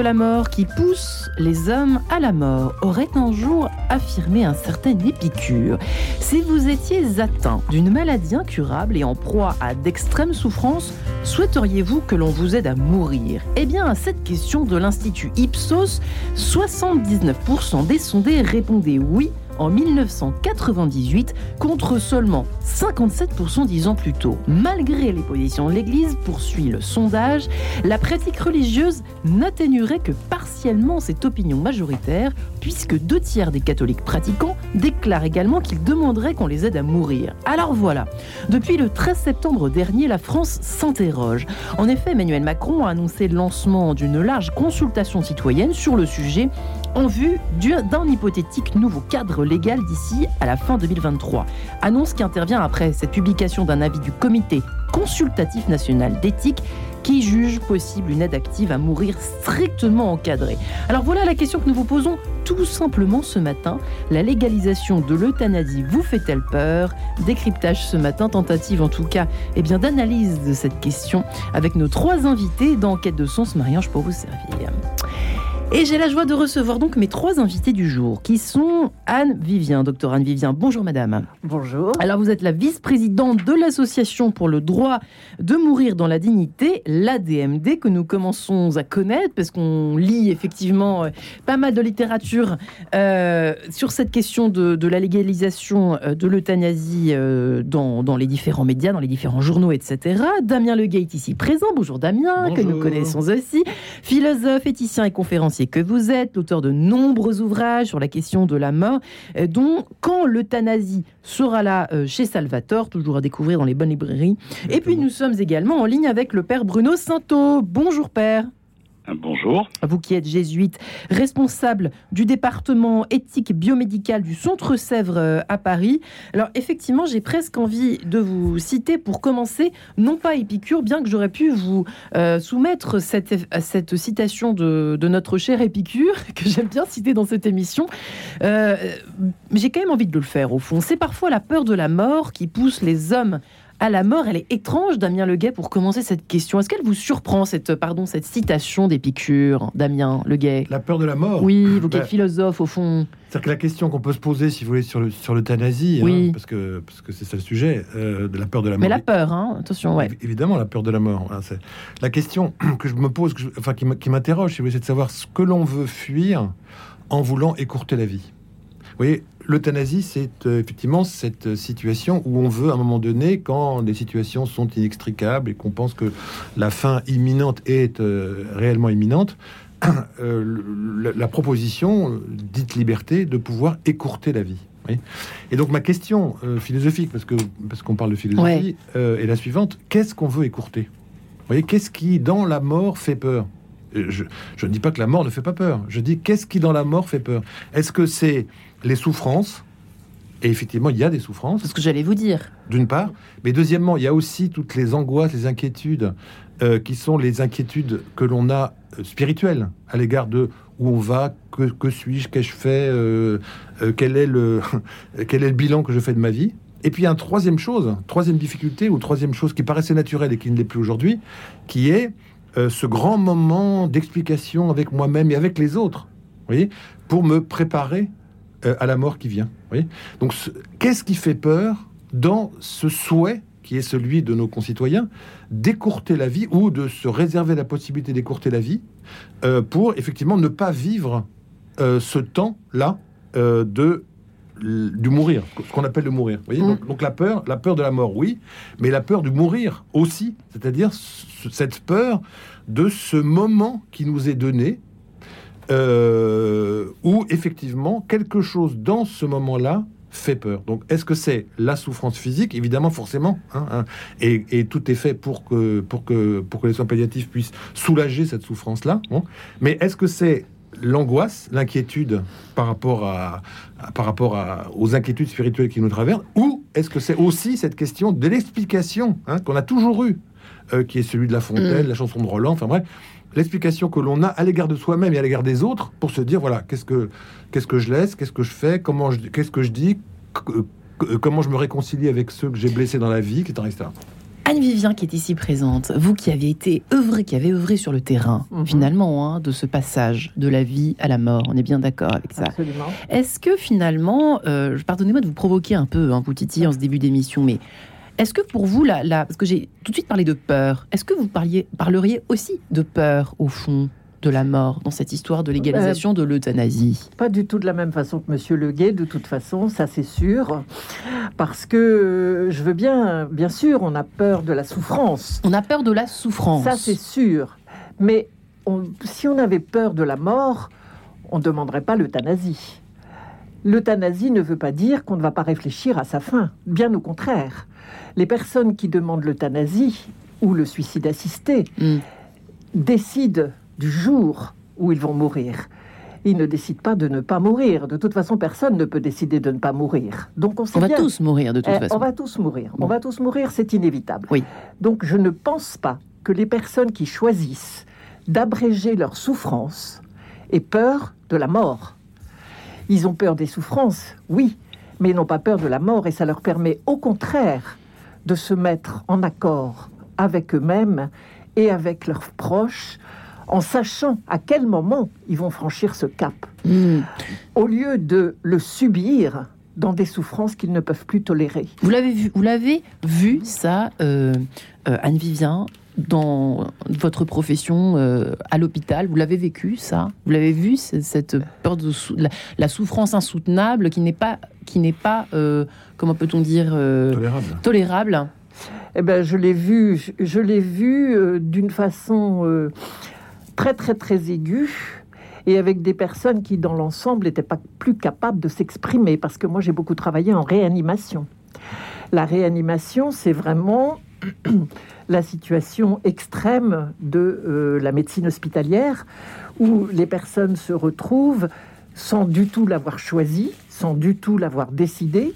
la mort qui pousse les hommes à la mort, aurait un jour affirmé un certain Épicure. Si vous étiez atteint d'une maladie incurable et en proie à d'extrêmes souffrances, souhaiteriez-vous que l'on vous aide à mourir? Eh bien, à cette question de l'Institut Ipsos, 79% des sondés répondaient oui en 1998 contre seulement 57% dix ans plus tôt. Malgré les positions de l'Église, poursuit le sondage, la pratique religieuse n'atténuerait que partiellement cette opinion majoritaire puisque deux tiers des catholiques pratiquants déclarent également qu'ils demanderaient qu'on les aide à mourir. Alors voilà, depuis le 13 septembre dernier, la France s'interroge. En effet, Emmanuel Macron a annoncé le lancement d'une large consultation citoyenne sur le sujet en vue d'un hypothétique nouveau cadre légal d'ici à la fin 2023. Annonce qui intervient après cette publication d'un avis du comité consultatif national d'éthique qui juge possible une aide active à mourir strictement encadrée. Alors voilà la question que nous vous posons tout simplement ce matin. La légalisation de l'euthanasie vous fait-elle peur? Décryptage ce matin, tentative en tout cas eh bien, d'analyse de cette question avec nos trois invités d'enquête de sens. Marianne, pour vous servir. Et j'ai la joie de recevoir donc mes trois invités du jour, qui sont Anne Vivien, docteur Anne Vivien. Bonjour madame. Bonjour. Alors vous êtes la vice-présidente de l'association pour le droit de mourir dans la dignité, l'ADMD, que nous commençons à connaître, parce qu'on lit effectivement euh, pas mal de littérature euh, sur cette question de, la légalisation euh, de l'euthanasie dans, dans, les différents médias, dans les différents journaux, etc. Damien Leguet est ici présent. Bonjour Damien, que nous connaissons aussi. Philosophe, éthicien et conférencier que vous êtes, l'auteur de nombreux ouvrages sur la question de la mort, euh, dont Quand l'euthanasie sera là euh, chez Salvatore, toujours à découvrir dans les bonnes librairies. Et puis nous sommes également en ligne avec le père Bruno Sainteau. Bonjour père. Bonjour. Vous qui êtes jésuite, responsable du département éthique biomédical du Centre Sèvres euh, à Paris. Alors effectivement, j'ai presque envie de vous citer pour commencer, non pas Épicure, bien que j'aurais pu vous euh, soumettre cette, cette citation de, notre cher Épicure, que j'aime bien citer dans cette émission. Euh, j'ai quand même envie de le faire au fond. C'est parfois la peur de la mort qui pousse les hommes à la mort. Elle est étrange, Damien Leguet, pour commencer cette question. Est-ce qu'elle vous surprend, cette, pardon, cette citation d'Épicure, Damien Leguet? La peur de la mort? Oui, vous qui êtes philosophe, au fond. C'est-à-dire que la question qu'on peut se poser, si vous voulez, sur, le, sur l'euthanasie, hein, parce que parce que c'est ça le sujet, euh, de la peur de la mort. Mais la peur, hein, attention, ouais. Évidemment, la peur de la mort. Hein, c'est... La question que je me pose, enfin, qui m'interroge, si vous voulez, c'est de savoir ce que l'on veut fuir en voulant écourter la vie. Vous voyez, l'euthanasie, c'est euh, effectivement cette situation où on veut, à un moment donné, quand les situations sont inextricables et qu'on pense que la fin imminente est euh, réellement imminente, euh, la, proposition, dite liberté, de pouvoir écourter la vie. Et donc ma question philosophique, parce que parce qu'on parle de philosophie, est la suivante. Qu'est-ce qu'on veut écourter? Vous voyez, qu'est-ce qui dans la mort fait peur? Je, je, ne dis pas que la mort ne fait pas peur. Je dis qu'est-ce qui dans la mort fait peur? Est-ce que c'est les souffrances. Et effectivement, il y a des souffrances. C'est ce que j'allais vous dire. D'une part. Mais deuxièmement, il y a aussi toutes les angoisses, les inquiétudes, euh, qui sont les inquiétudes que l'on a euh, spirituelles à l'égard de où on va, que, suis-je, qu'ai-je fait, euh, quel, est le, quel est le bilan que je fais de ma vie. Et puis, il y a une troisième chose, troisième difficulté, ou troisième chose qui paraissait naturelle et qui ne l'est plus aujourd'hui, qui est ce grand moment d'explication avec moi-même et avec les autres, vous voyez, pour me préparer à la mort qui vient. Donc, qu'est-ce qui fait peur dans ce souhait qui est celui de nos concitoyens d'écourter la vie ou de se réserver la possibilité d'écourter la vie euh, pour effectivement ne pas vivre euh, ce temps-là de du mourir, ce qu'on appelle le mourir. Voyez mmh. donc, donc, la peur, la peur de la mort, oui, mais la peur du mourir aussi, c'est-à-dire cette peur de ce moment qui nous est donné euh, où effectivement quelque chose dans ce moment-là fait peur. Donc, est-ce que c'est la souffrance physique? Évidemment, forcément. Hein, hein. et, tout est fait pour que, pour, que, pour que les soins palliatifs puissent soulager cette souffrance-là. Mais est-ce que c'est l'angoisse, l'inquiétude par rapport, à, par rapport à, aux inquiétudes spirituelles qui nous traversent? Ou est-ce que c'est aussi cette question de l'explication hein, qu'on a toujours eue, euh, qui est celui de La Fontaine, mm. la chanson de Roland, enfin bref l'explication que l'on a à l'égard de soi-même et à l'égard des autres pour se dire voilà qu'est-ce que qu'est-ce que je laisse, qu'est-ce que je fais, comment qu'est-ce que je dis, comment je me réconcilie avec ceux que j'ai blessés dans la vie, etc. etc. Anne Vivien qui est ici présente, vous qui avez été œuvré, qui avez œuvré sur le terrain, Mhm. finalement, hein, de ce passage de la vie à la mort, on est bien d'accord avec ça. Absolument. Est-ce que finalement, euh, pardonnez-moi de vous provoquer un peu, hein, vous en ce début d'émission, mais est-ce que pour vous, la- parce que j'ai tout de suite parlé de peur, est-ce que vous parliez, parleriez aussi de peur, au fond, de la mort, dans cette histoire de légalisation de l'euthanasie? Pas du tout de la même façon que Monsieur Leguet, de toute façon, ça c'est sûr. Parce que euh, je veux bien, bien sûr, on a peur de la souffrance. On a peur de la souffrance. Ça c'est sûr. Mais on- si on avait peur de la mort, on ne demanderait pas l'euthanasie. L'euthanasie ne veut pas dire qu'on ne va pas réfléchir à sa fin. Bien au contraire. Les personnes qui demandent l'euthanasie ou le suicide assisté Hmm. décident du jour où ils vont mourir. Ils ne décident pas de ne pas mourir. De toute façon, personne ne peut décider de ne pas mourir. Donc on va bien. tous mourir de toute Eh, façon. On va tous mourir. Bon. On va tous mourir, c'est inévitable. Oui. Donc je ne pense pas que les personnes qui choisissent d'abréger leur souffrance aient peur de la mort. Ils ont peur des souffrances, oui, mais ils n'ont pas peur de la mort et ça leur permet au contraire de se mettre en accord avec eux-mêmes et avec leurs proches en sachant à quel moment ils vont franchir ce cap Hmm. au lieu de le subir dans des souffrances qu'ils ne peuvent plus tolérer. Vous l'avez vu, vous l'avez vu ça, euh, euh, Anne Vivien, dans votre profession euh, à l'hôpital. Vous l'avez vécu ça? Vous l'avez vu cette peur de sou- la, la souffrance insoutenable qui n'est pas, qui n'est pas, euh, comment peut-on dire, euh, Tolérable. tolérable? Eh ben, je l'ai vu, je, je l'ai vu euh, d'une façon euh, très très très aiguë et avec des personnes qui, dans l'ensemble, n'étaient pas plus capables de s'exprimer parce que moi, j'ai beaucoup travaillé en réanimation. La réanimation, c'est vraiment la situation extrême de euh, la médecine hospitalière où les personnes se retrouvent sans du tout l'avoir choisi, sans du tout l'avoir décidé,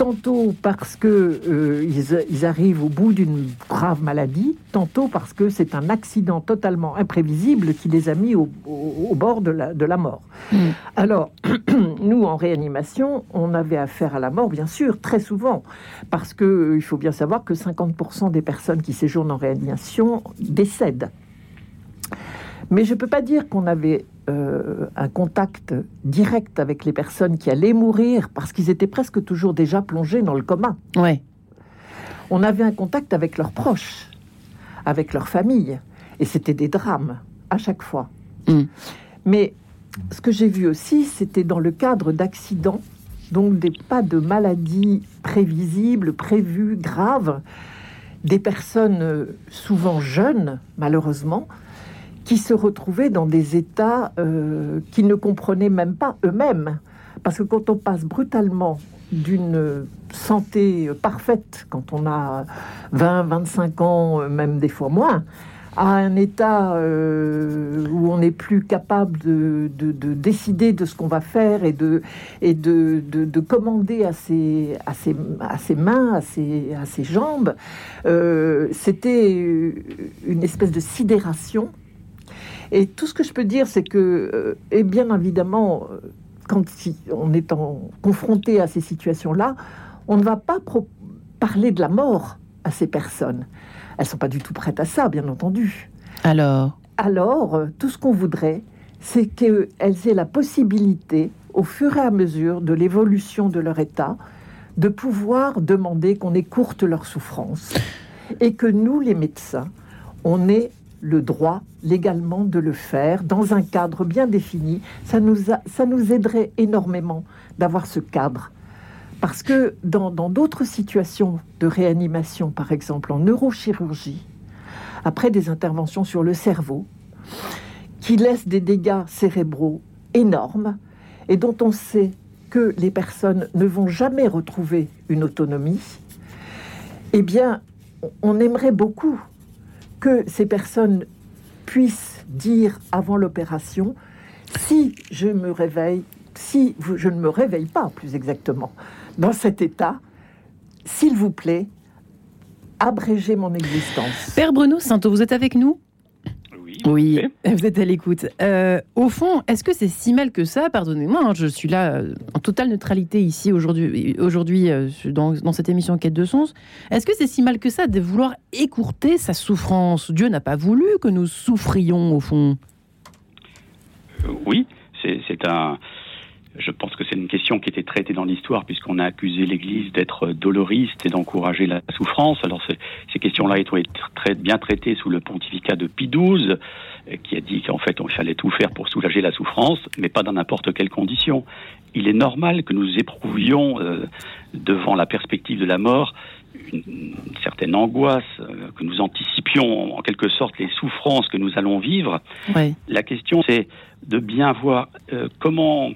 tantôt parce que euh, ils, ils arrivent au bout d'une grave maladie, tantôt parce que c'est un accident totalement imprévisible qui les a mis au, au- au bord de la, de la mort. Mm. Alors, nous, en réanimation, on avait affaire à la mort, bien sûr, très souvent, parce que euh, il faut bien savoir que 50% des personnes qui séjournent en réanimation décèdent. Mais je ne peux pas dire qu'on avait euh, un contact direct avec les personnes qui allaient mourir parce qu'ils étaient presque toujours déjà plongés dans le coma. Ouais. On avait un contact avec leurs proches, avec leurs familles, et c'était des drames à chaque fois. Mm. Mais ce que j'ai vu aussi, c'était dans le cadre d'accidents, donc des pas de maladies prévisibles, prévues, graves, des personnes euh, souvent jeunes, malheureusement, qui se retrouvaient dans des états euh, qu'ils ne comprenaient même pas eux-mêmes. Parce que quand on passe brutalement d'une santé parfaite, quand on a 20, 25 ans, euh, même des fois moins, à un état euh, où on n'est plus capable de, de- de décider de ce qu'on va faire et de, commander à ses, mains, à ses, jambes, c'était une espèce de sidération. Et tout ce que je peux dire, c'est que, euh, et bien évidemment, euh, quand on est en, confronté à ces situations-là, on ne va pas parler de la mort à ces personnes. Elles sont pas du tout prêtes à ça, bien entendu. Alors, Alors, euh, tout ce qu'on voudrait, c'est qu'elles aient la possibilité, au fur et à mesure de l'évolution de leur état, de pouvoir demander qu'on écourte leur souffrance et que nous, les médecins, on ait le droit légalement de le faire dans un cadre bien défini. Ça nous, ça nous aiderait énormément d'avoir ce cadre. Parce que dans d'autres situations de réanimation, par exemple en neurochirurgie, après des interventions sur le cerveau, qui laissent des dégâts cérébraux énormes et dont on sait que les personnes ne vont jamais retrouver une autonomie, eh bien, on aimerait beaucoup que ces personnes puissent dire avant l'opération, si je me réveille, si je ne me réveille pas plus exactement dans cet état, s'il vous plaît, abrégez mon existence. Père Bruno Sainto, vous êtes avec nous? Oui. Vous êtes à l'écoute. Euh, au fond, est-ce que c'est si mal que ça? Pardonnez-moi, hein, je suis là euh, en totale neutralité ici aujourd'hui, aujourd'hui euh, dans, dans, cette émission Quête de sens. Est-ce que c'est si mal que ça de vouloir écourter sa souffrance? Dieu n'a pas voulu que nous souffrions, au fond. oui, c'est un je pense que c'est une question qui était traitée dans l'histoire puisqu'on a accusé l'Église d'être doloriste et d'encourager la souffrance. Alors ces questions-là étaient très bien traitées sous le pontificat de Pie XII, euh, qui a dit qu'en fait il fallait tout faire pour soulager la souffrance, mais pas dans n'importe quelle condition. Il est normal que nous éprouvions euh, devant la perspective de la mort une, certaine angoisse, euh, que nous anticipions en quelque sorte les souffrances que nous allons vivre. La question c'est de bien voir comment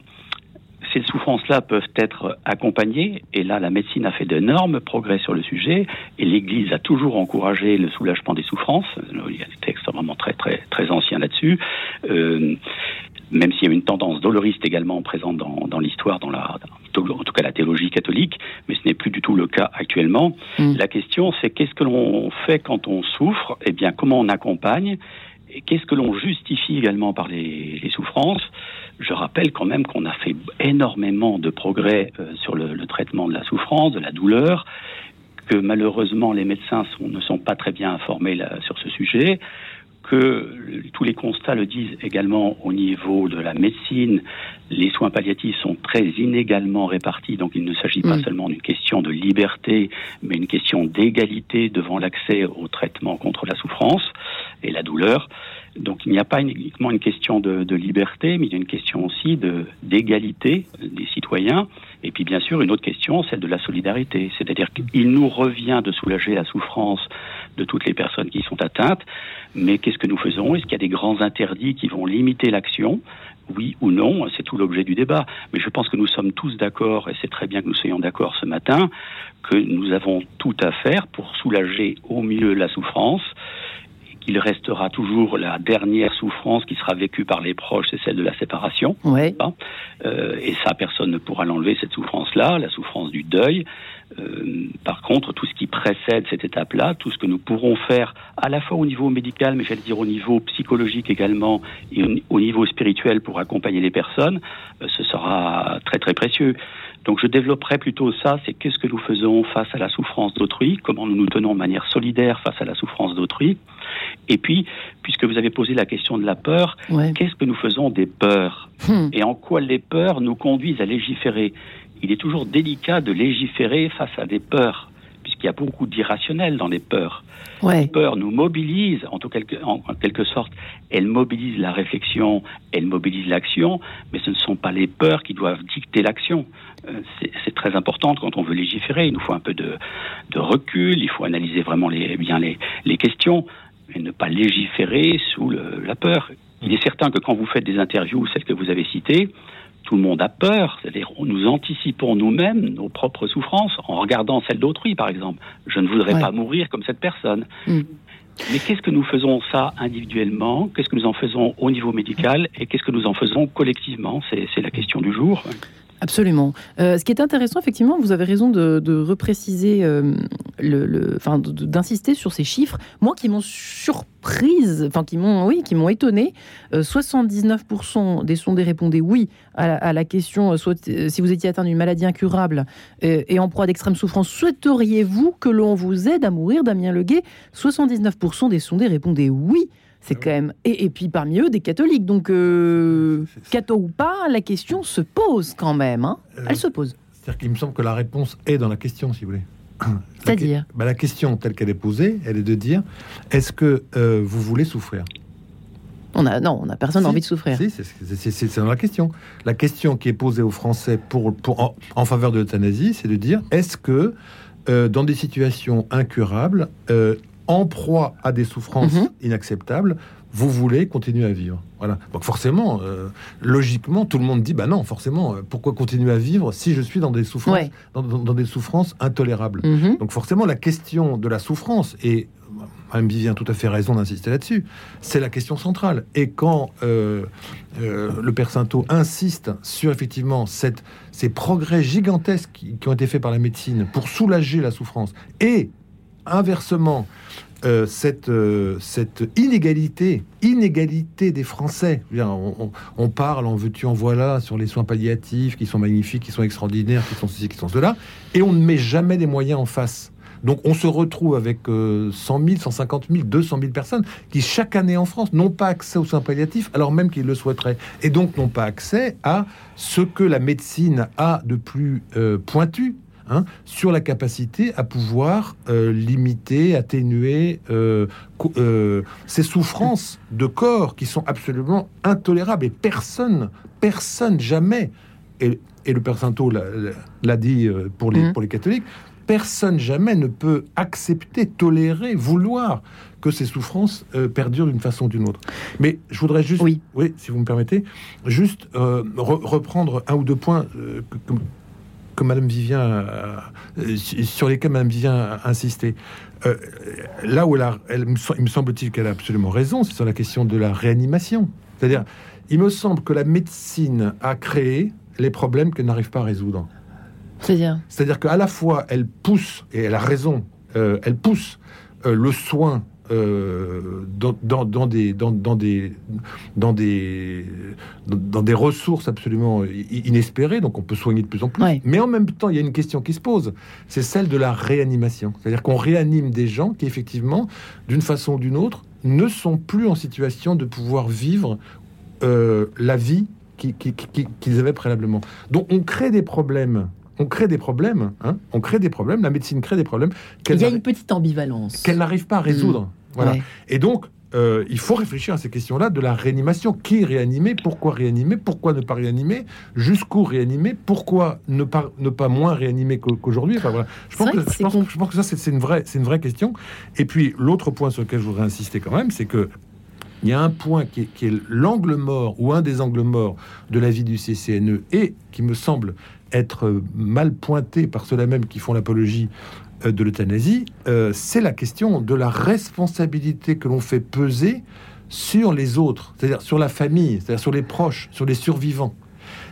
ces souffrances-là peuvent être accompagnées, et là la médecine a fait d'énormes progrès sur le sujet, et l'Église a toujours encouragé le soulagement des souffrances. Il y a des textes vraiment très très très anciens là-dessus. Euh, même s'il y a une tendance doloriste également présente dans, dans l'histoire, dans la, en tout cas la théologie catholique, mais ce n'est plus du tout le cas actuellement. Mm. La question, c'est qu'est-ce que l'on fait quand on souffre? Eh bien, comment on accompagne? Et qu'est-ce que l'on justifie également par les, les souffrances? Je rappelle quand même qu'on a fait énormément de progrès euh, sur le, traitement de la souffrance, de la douleur, que malheureusement les médecins ne sont pas très bien informés sur ce sujet, que tous les constats le disent également au niveau de la médecine, les soins palliatifs sont très inégalement répartis, donc il ne s'agit pas mm. seulement d'une question de liberté, mais une question d'égalité devant l'accès au traitement contre la souffrance et la douleur. Donc il n'y a pas uniquement une question de, liberté, mais il y a une question aussi d'égalité des citoyens. Et puis bien sûr une autre question, celle de la solidarité. C'est-à-dire qu'il nous revient de soulager la souffrance de toutes les personnes qui sont atteintes, mais qu'est-ce que nous faisons? Est-ce qu'il y a des grands interdits qui vont limiter l'action? Oui ou non, c'est tout l'objet du débat. Mais je pense que nous sommes tous d'accord, et c'est très bien que nous soyons d'accord ce matin, que nous avons tout à faire pour soulager au mieux la souffrance il restera toujours la dernière souffrance qui sera vécue par les proches, c'est celle de la séparation. Ouais. Euh, et ça, personne ne pourra l'enlever, cette souffrance-là, la souffrance du deuil. Euh, par contre, tout ce qui précède cette étape-là, tout ce que nous pourrons faire à la fois au niveau médical, mais j'allais dire au niveau psychologique également, et au niveau spirituel pour accompagner les personnes, euh, ce sera très très précieux. Donc je développerai plutôt ça, c'est qu'est-ce que nous faisons face à la souffrance d'autrui, comment nous nous tenons de manière solidaire face à la souffrance d'autrui. Et puis, puisque vous avez posé la question de la peur, qu'est-ce que nous faisons des peurs? Hmm. Et en quoi les peurs nous conduisent à légiférer? Il est toujours délicat de légiférer face à des peurs, puisqu'il y a beaucoup d'irrationnel dans les peurs. Les peurs nous mobilisent, en, quelque, en, quelque sorte, elles mobilisent la réflexion, elles mobilisent l'action, mais ce ne sont pas les peurs qui doivent dicter l'action. Euh, c'est très important quand on veut légiférer. Il nous faut un peu de, de recul, il faut analyser vraiment les, bien les, les questions et ne pas légiférer sous la peur. Il est certain que quand vous faites des interviews, celles que vous avez citées, tout le monde a peur, c'est-à-dire nous anticipons nous-mêmes nos propres souffrances en regardant celles d'autrui, par exemple. Je ne voudrais pas mourir comme cette personne. Mm. Mais qu'est-ce que nous faisons ça individuellement? Qu'est-ce que nous en faisons au niveau médical Et qu'est-ce que nous en faisons collectivement? C'est la question du jour. Absolument. Euh, ce qui est intéressant, effectivement, vous avez raison de, repréciser, euh, le, enfin, d'insister sur ces chiffres. Moi, qui m'ont surprise, enfin, qui m'ont, oui, qui m'ont étonné. 79% euh, des sondés répondaient oui à la, question soit, si vous étiez atteint d'une maladie incurable et en proie d'extrême souffrance, souhaiteriez-vous que l'on vous aide à mourir, Damien Leguet? 79% des sondés répondaient oui. C'est quand même. Et, puis parmi eux, des catholiques. Donc, euh, catho ou pas, la question se pose quand même. Hein. Euh, Elle se pose. C'est-à-dire qu'il me semble que la réponse est dans la question, si vous voulez. C'est-à-dire bah, La question telle qu'elle est posée, elle est de dire est-ce que euh, vous voulez souffrir? On a, non, on a personne envie de souffrir. Si, c'est dans la question. La question qui est posée aux Français pour, pour, en, faveur de l'euthanasie, c'est de dire est-ce que dans des situations incurables, en proie à des souffrances mhm. inacceptables, vous voulez continuer à vivre. Voilà. Donc forcément, euh, logiquement, tout le monde dit bah non, forcément, euh, pourquoi continuer à vivre si je suis dans des souffrances, dans, des souffrances intolérables? Mhm. Donc forcément, la question de la souffrance et Mme Vivien a tout à fait raison d'insister là-dessus. C'est la question centrale. Et quand euh, le Père Sainteau insiste sur effectivement cette, ces progrès gigantesques qui, qui, ont été faits par la médecine pour soulager la souffrance et inversement, euh, cette, euh, cette inégalité, inégalité des Français. On, parle, en veux-tu, en voilà, sur les soins palliatifs qui sont magnifiques, qui sont extraordinaires, qui sont ceci, qui sont cela, et on ne met jamais les moyens en face. Donc on se retrouve avec 100 000, 150 000, 200 000 personnes qui chaque année en France n'ont pas accès aux soins palliatifs alors même qu'ils le souhaiteraient et donc n'ont pas accès à ce que la médecine a de plus euh, pointu Hein, sur la capacité à pouvoir euh, limiter, atténuer euh, euh, ces souffrances de corps qui sont absolument intolérables. Et personne, personne jamais, et, le Père Sainto l'a dit pour les, mmh. pour les catholiques, personne jamais ne peut accepter, tolérer, vouloir que ces souffrances perdurent d'une façon ou d'une autre. Mais je voudrais juste, oui, si vous me permettez, juste reprendre un ou deux points que, que Madame Vivien, euh, sur lesquels Madame Vivien a insisté. Euh, là où elle, a, elle il me semble-t-il qu'elle a absolument raison, c'est sur la question de la réanimation. C'est-à-dire, il me semble que la médecine a créé les problèmes qu'elle n'arrive pas à résoudre. C'est-à-dire? C'est-à-dire qu'à la fois, elle pousse, et elle a raison, euh, elle pousse le soin euh, dans, dans, des, dans, dans, des, dans, des, dans des ressources absolument inespérées, donc on peut soigner de plus en plus. Mais en même temps, il y a une question qui se pose, c'est celle de la réanimation. C'est-à-dire qu'on réanime des gens qui, effectivement, d'une façon ou d'une autre, ne sont plus en situation de pouvoir vivre euh, la vie qu'ils avaient préalablement. Donc on crée des problèmes on crée des problèmes, hein on crée des problèmes, la médecine crée des problèmes. Il y a une petite ambivalence. Qu'elle n'arrive pas à résoudre. Mmh. Voilà. Et donc, euh, il faut réfléchir à ces questions-là de la réanimation. Qui réanimer Pourquoi réanimer Pourquoi ne pas réanimer Jusqu'où réanimer Pourquoi ne pas, ne pas moins réanimer qu'aujourd'hui enfin, voilà. je, pense que, je, pense, que, ça, c'est une, vraie, une vraie question. Et puis, l'autre point sur lequel je voudrais insister quand même, c'est que il y a un point qui est, est l'angle mort ou un des angles morts de la vie du CCNE et qui me semble être mal pointé par ceux-là même qui font l'apologie euh, de l'euthanasie, euh, c'est la question de la responsabilité que l'on fait peser sur les autres, c'est-à-dire sur la famille, c'est-à-dire sur les proches, sur les survivants.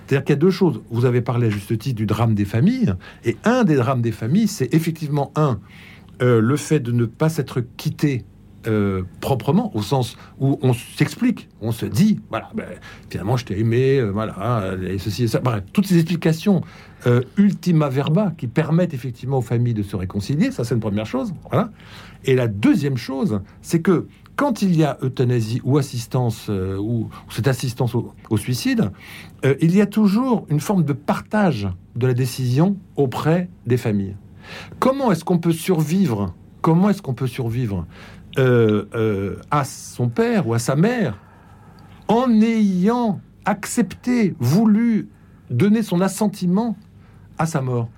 C'est-à-dire qu'il y a deux choses. Vous avez parlé à juste titre du drame des familles, et un des drames des familles, c'est effectivement un, euh, le fait de ne pas s'être quitté euh, proprement, au sens où on s'explique, on se dit, voilà, ben, finalement je t'ai aimé, euh, voilà, et ceci et ça. Bref, toutes ces explications euh, ultima verba qui permettent effectivement aux familles de se réconcilier, ça c'est une première chose. Voilà. Et la deuxième chose, c'est que quand il y a euthanasie ou assistance, ou, cette assistance au, au suicide, il y a toujours une forme de partage de la décision auprès des familles. Comment est-ce qu'on peut survivre? Comment est-ce qu'on peut survivre? Euh, euh, à son père ou à sa mère en ayant accepté, voulu donner son assentiment à sa mort.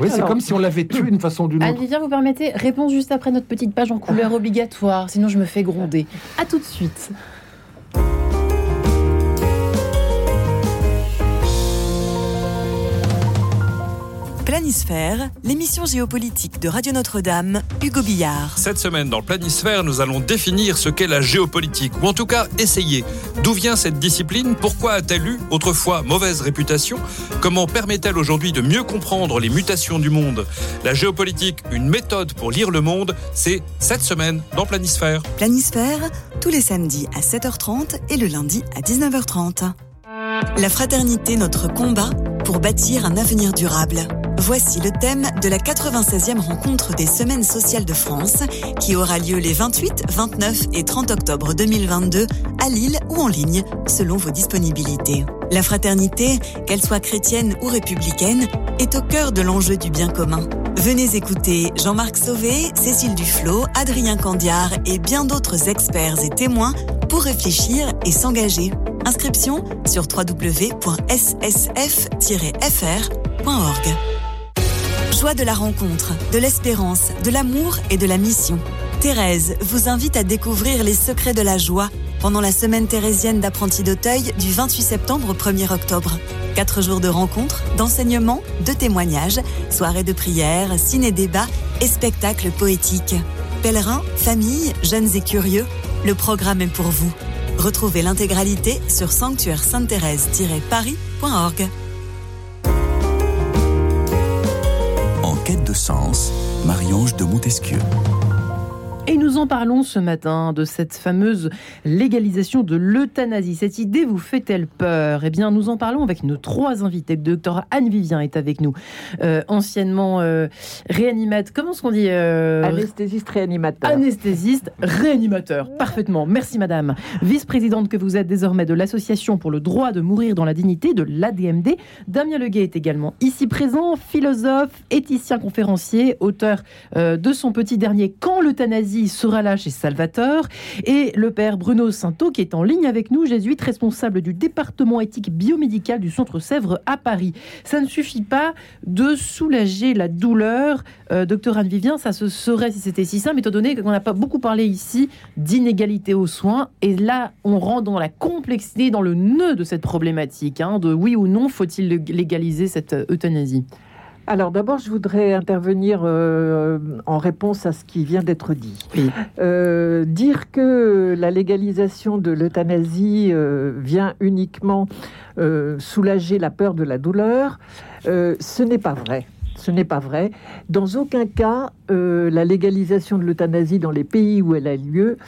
Oui, c'est comme si on l'avait tué d'une façon ou d'une autre. Anne vous permettez, réponse juste après notre petite page en couleur obligatoire, sinon je me fais gronder. À tout de suite. Planisphère, l'émission géopolitique de Radio Notre-Dame, Hugo Billard. Cette semaine dans Planisphère, nous allons définir ce qu'est la géopolitique, ou en tout cas essayer. D'où vient cette discipline? Pourquoi a-t-elle eu autrefois mauvaise réputation? Comment permet-elle aujourd'hui de mieux comprendre les mutations du monde? La géopolitique, une méthode pour lire le monde, c'est cette semaine dans Planisphère. Planisphère, tous les samedis à 7h30 et le lundi à 19h30. La fraternité, notre combat pour bâtir un avenir durable. Voici le thème de la 96e rencontre des Semaines sociales de France qui aura lieu les 28, 29 et 30 octobre 2022 à Lille ou en ligne selon vos disponibilités. La fraternité, qu'elle soit chrétienne ou républicaine, est au cœur de l'enjeu du bien commun. Venez écouter Jean-Marc Sauvé, Cécile Duflot, Adrien Candiard et bien d'autres experts et témoins pour réfléchir et s'engager. Inscription sur www.ssf-fr.org. Joie de la rencontre, de l'espérance, de l'amour et de la mission. Thérèse vous invite à découvrir les secrets de la joie pendant la semaine thérésienne d'apprenti d'Auteuil du 28 septembre au 1er octobre. Quatre jours de rencontres, d'enseignements, de témoignages, soirées de prières, ciné-débats et spectacles poétiques. Pèlerins, familles, jeunes et curieux, le programme est pour vous. Retrouvez l'intégralité sur sanctuaire quête de sens, Marie-Ange de Montesquieu. Et nous en parlons ce matin de cette fameuse légalisation de l'euthanasie. Cette idée vous fait-elle peur? Eh bien, nous en parlons avec nos trois invités. Le docteur Anne Vivien est avec nous, euh, anciennement euh, réanimate. Comment est-ce qu'on dit euh, Anesthésiste réanimateur. Anesthésiste réanimateur. Parfaitement. Merci, madame. Vice-présidente que vous êtes désormais de l'Association pour le droit de mourir dans la dignité de l'ADMD. Damien Leguet est également ici présent, philosophe, éthicien conférencier, auteur de son petit dernier Quand l'euthanasie sera là chez Salvateur. Et le père Bruno Sainteau, qui est en ligne avec nous, jésuite responsable du département éthique biomédical du Centre Sèvres à Paris. Ça ne suffit pas de soulager la douleur. Euh, docteur Anne Vivien, ça se serait si c'était si simple, étant donné qu'on n'a pas beaucoup parlé ici d'inégalité aux soins. Et là, on rentre dans la complexité, dans le nœud de cette problématique, hein, de oui ou non, faut-il légaliser cette euthanasie? Alors d'abord, je voudrais intervenir euh, en réponse à ce qui vient d'être dit. Euh, dire que la légalisation de l'euthanasie euh, vient uniquement soulager la peur de la douleur, ce n'est pas vrai. Ce n'est pas vrai. Dans aucun cas, euh, la légalisation de l'euthanasie dans les pays où elle a lieu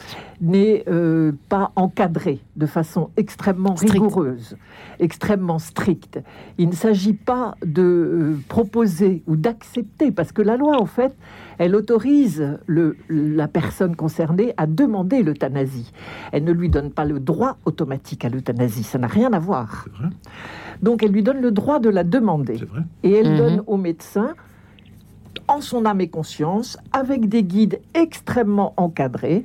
n'est euh, pas encadrée de façon extrêmement rigoureuse, extrêmement stricte. Il ne s'agit pas de euh, proposer ou d'accepter, parce que la loi, en fait, elle autorise le, la personne concernée à demander l'euthanasie. Elle ne lui donne pas le droit automatique à l'euthanasie. Ça n'a rien à voir. Donc elle lui donne le droit de la demander. Et elle mhm. donne au médecin, en son âme et conscience, avec des guides extrêmement encadrés,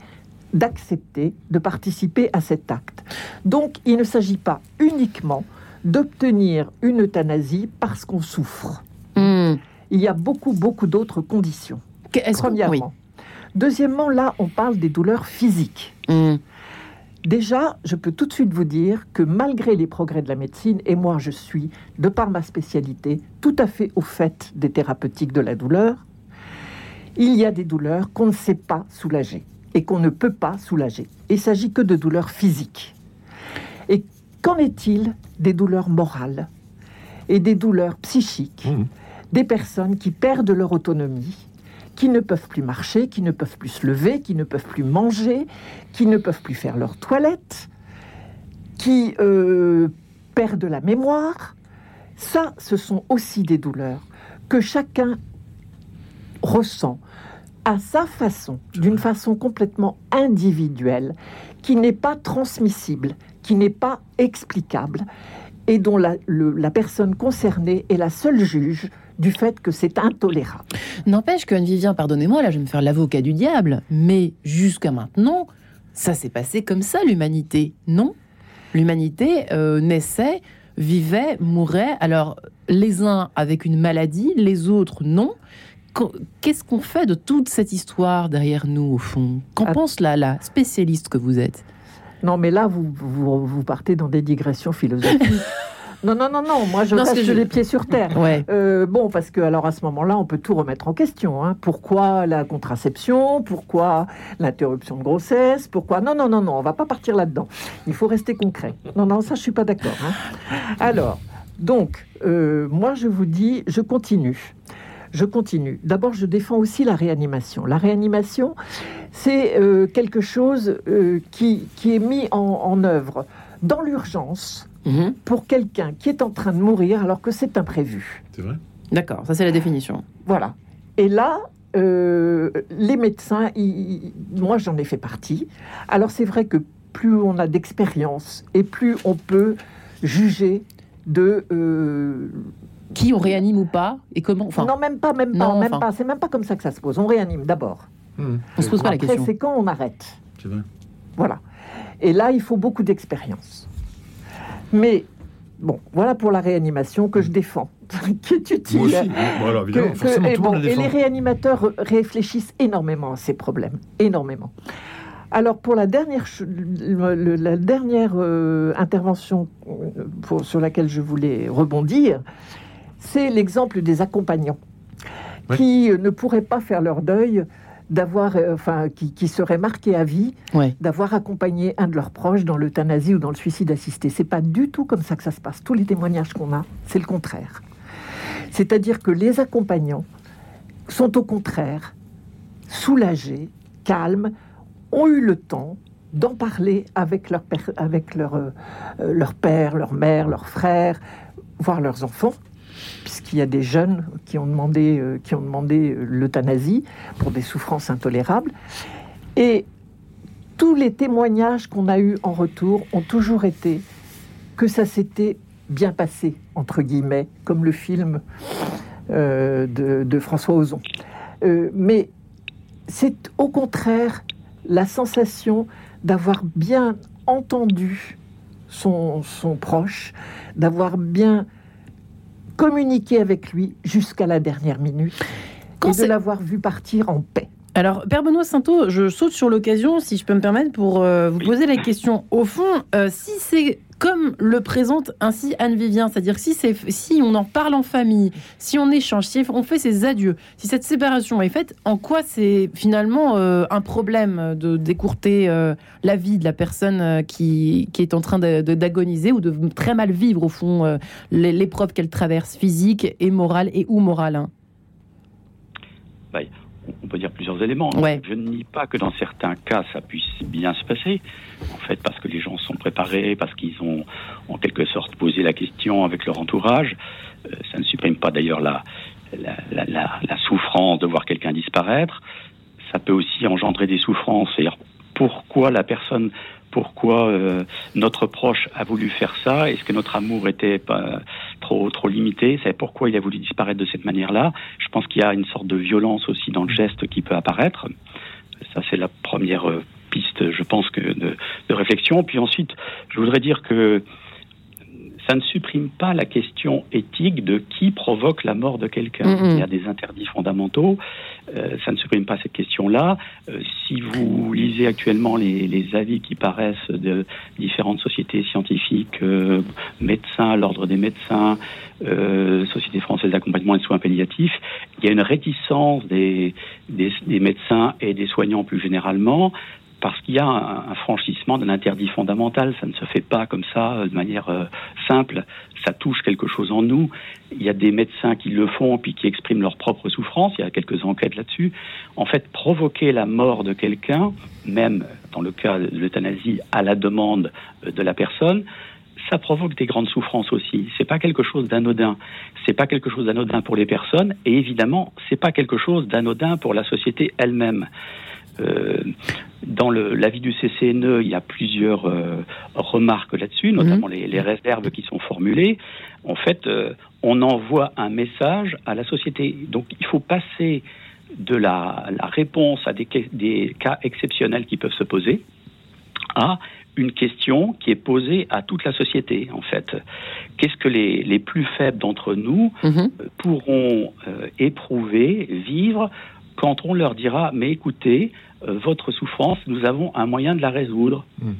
d'accepter de participer à cet acte. Donc il ne s'agit pas uniquement d'obtenir une euthanasie parce qu'on souffre. Hmm. Il y a beaucoup, beaucoup d'autres conditions. Premièrement. Deuxièmement, là, on parle des douleurs physiques. Hmm. Déjà, je peux tout de suite vous dire que malgré les progrès de la médecine, et moi je suis, de par ma spécialité, tout à fait au fait des thérapeutiques de la douleur, il y a des douleurs qu'on ne sait pas soulager et qu'on ne peut pas soulager. Il s'agit que de douleurs physiques. Et qu'en est-il des douleurs morales et des douleurs psychiques mmh. Des personnes qui perdent leur autonomie, qui ne peuvent plus marcher, qui ne peuvent plus se lever, qui ne peuvent plus manger, qui ne peuvent plus faire leur toilette, qui euh, perdent la mémoire. Ça, ce sont aussi des douleurs que chacun ressent à sa façon, d'une façon complètement individuelle, qui n'est pas transmissible, qui n'est pas explicable, et dont la, la personne concernée est la seule juge du fait que c'est intolérable. N'empêche que, Vivien, pardonnez-moi, là je vais me faire l'avocat du diable, mais jusqu'à maintenant, ça s'est passé comme ça, l'humanité, non? L'humanité euh, naissait, vivait, mourait, alors les uns avec une maladie, les autres non. Qu'est-ce qu'on fait de toute cette histoire derrière nous, au fond? Qu'en pense la, la spécialiste que vous êtes? Non, mais là, vous, vous, vous partez dans des digressions philosophiques. Non, non, non, non. Moi, je reste je... les pieds sur terre. Euh, bon, parce que alors à ce moment-là, on peut tout remettre en question. Hein. Pourquoi la contraception? Pourquoi l'interruption de grossesse? Pourquoi? Non, non, non, non. On va pas partir là-dedans. Il faut rester concret. Non, non, ça, je suis pas d'accord. Hein. Alors, donc, euh, moi, je vous dis, je continue. Je continue. D'abord, je défends aussi la réanimation. La réanimation, c'est euh, quelque chose qui, qui, est mis en, en œuvre dans l'urgence Mhm. pour quelqu'un qui est en train de mourir alors que c'est imprévu. C'est vrai D'accord, ça c'est la définition. Voilà. Et là, euh, les médecins, moi j'en ai fait partie. Alors c'est vrai que plus on a d'expérience et plus on peut juger de euh, qui on réanime ou pas et comment. Enfin, non, même pas, même pas, même pas. C'est même pas comme ça que ça se pose. On réanime d'abord. Hmm. On se pose pas la question. C'est quand on arrête. C'est vrai. Voilà. Et là, il faut beaucoup d'expérience. Mais bon, voilà pour la réanimation que je défends, qui est utile. Moi aussi. Voilà, que, et, bon, et les réanimateurs réfléchissent énormément à ces problèmes, énormément. Alors pour la dernière, la dernière euh, intervention euh, pour, sur laquelle je voulais rebondir, c'est l'exemple des accompagnants qui euh, ne pourraient pas faire leur deuil d'avoir, euh, enfin, qui, qui serait marqué à vie, d'avoir accompagné un de leurs proches dans l'euthanasie ou dans le suicide assisté. C'est pas du tout comme ça que ça se passe. Tous les témoignages qu'on a, c'est le contraire. C'est-à-dire que les accompagnants sont au contraire soulagés, calmes, ont eu le temps d'en parler avec leur, avec leur, euh, leur père, leur mère, leurs frères, voire leurs enfants, puisqu'il y a des jeunes qui ont demandé, euh, demandé euh, l'euthanasie pour des souffrances intolérables. Et tous les témoignages qu'on a eus en retour ont toujours été que ça s'était bien passé, entre guillemets, comme le film de, de, François Ozon. mais c'est au contraire la sensation d'avoir bien entendu son, proche, d'avoir bien communiqué avec lui jusqu'à la dernière minute Quand et de l'avoir vu partir en paix. Alors, Père Benoît Sainteau, je saute sur l'occasion, si je peux me permettre, pour euh, vous poser la question. Au fond, euh, si c'est comme le présente ainsi Anne Vivien, c'est-à-dire si, on en parle en famille, si on échange, si on fait ses adieux, si cette séparation est faite, en quoi c'est finalement euh, un problème de d'écourter euh, la vie de la personne euh, qui, est en train d'agoniser ou de très mal vivre au fond l'épreuve qu'elle traverse, physique et morale et ou morale hein? On peut dire plusieurs éléments. Je ne nie pas que dans certains cas, ça puisse bien se passer, en fait, parce que les gens sont préparés, parce qu'ils ont en quelque sorte posé la question avec leur entourage. Euh, ça ne supprime pas d'ailleurs la, la, souffrance de voir quelqu'un disparaître. Ça peut aussi engendrer des souffrances. C'est-à-dire pourquoi la personne pourquoi euh, notre proche a voulu faire ça Est-ce que notre amour était pas trop trop limité? C'est pourquoi il a voulu disparaître de cette manière-là? Je pense qu'il y a une sorte de violence aussi dans le geste qui peut apparaître. Ça, c'est la première euh, piste, je pense, de réflexion. Puis ensuite, je voudrais dire que ça ne supprime pas la question éthique de qui provoque la mort de quelqu'un. Il y a des interdits fondamentaux, euh, ça ne supprime pas cette question-là. Euh, si vous lisez actuellement les, les, avis qui paraissent de différentes sociétés scientifiques, euh, médecins, l'ordre des médecins, Société française d'accompagnement et de soins palliatifs, il y a une réticence des, des, des médecins et des soignants plus généralement parce qu'il y a un, franchissement d'un interdit fondamental. Ça ne se fait pas comme ça, euh, de manière euh, simple. Ça touche quelque chose en nous. Il y a des médecins qui le font puis qui expriment leur propre souffrance. Il y a quelques enquêtes là-dessus. En fait, provoquer la mort de quelqu'un, même dans le cas de l'euthanasie à la demande euh, de la personne, ça provoque des grandes souffrances aussi. C'est pas quelque chose d'anodin. C'est pas quelque chose d'anodin pour les personnes et évidemment, c'est pas quelque chose d'anodin pour la société elle-même. Euh, dans l'avis du CCNE, il y a plusieurs euh, remarques là-dessus, mhm. notamment les, réserves qui sont formulées. En fait, euh, on envoie un message à la société. Donc, il faut passer de la, réponse à des, des, cas exceptionnels qui peuvent se poser à une question qui est posée à toute la société, en fait. Qu'est-ce que les, les, plus faibles d'entre nous mhm. pourront éprouver, vivre quand on leur dira, mais écoutez, votre souffrance, nous avons un moyen de la résoudre. Hmm.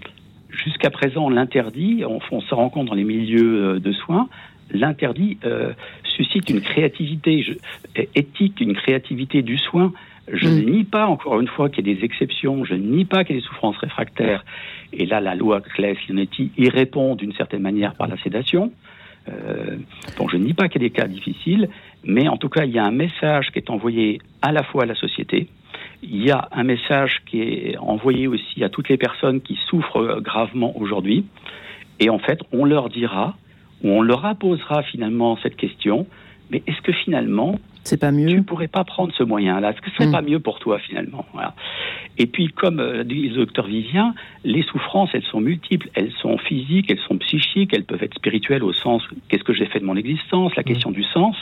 Jusqu'à présent, l'interdit, on, on, se rend compte dans les milieux euh, de soins, l'interdit euh, suscite une créativité éthique, une créativité du soin. Je ne hmm. nie pas, encore une fois, qu'il y ait des exceptions, je ne nie pas qu'il y ait des souffrances réfractaires. Et là, la loi Claes-Lionetti y répond d'une certaine manière par la sédation. Euh, bon, je ne nie pas qu'il y a des cas difficiles, mais en tout cas, il y a un message qui est envoyé à la fois à la société, il y a un message qui est envoyé aussi à toutes les personnes qui souffrent gravement aujourd'hui, et en fait, on leur dira, ou on leur apposera finalement cette question, mais est-ce que finalement, c'est pas mieux. Tu ne pourrais pas prendre ce moyen-là? Est-ce que ce serait hmm. pas mieux pour toi finalement? Voilà. Et puis, comme euh, dit le docteur Vivien, les souffrances, elles sont multiples. Elles sont physiques, elles sont psychiques, elles peuvent être spirituelles au sens qu'est-ce que j'ai fait de mon existence, la hmm. question du sens.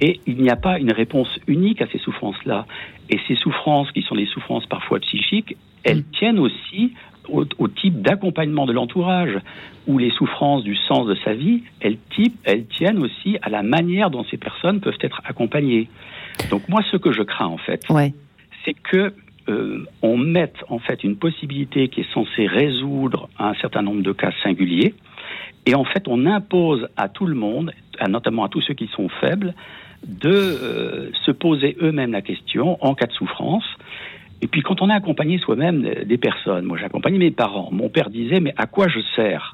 Et il n'y a pas une réponse unique à ces souffrances-là. Et ces souffrances, qui sont des souffrances parfois psychiques, elles hmm. tiennent aussi au, type d'accompagnement de l'entourage, où les souffrances du sens de sa vie, elles, type, elles tiennent aussi à la manière dont ces personnes peuvent être accompagnées. Donc moi, ce que je crains en fait, c'est que euh, on mette en fait une possibilité qui est censée résoudre un certain nombre de cas singuliers, et en fait on impose à tout le monde, notamment à tous ceux qui sont faibles, de euh, se poser eux-mêmes la question en cas de souffrance Et puis quand on a accompagné soi-même des personnes, moi j'ai accompagné mes parents, mon père disait mais à quoi je sers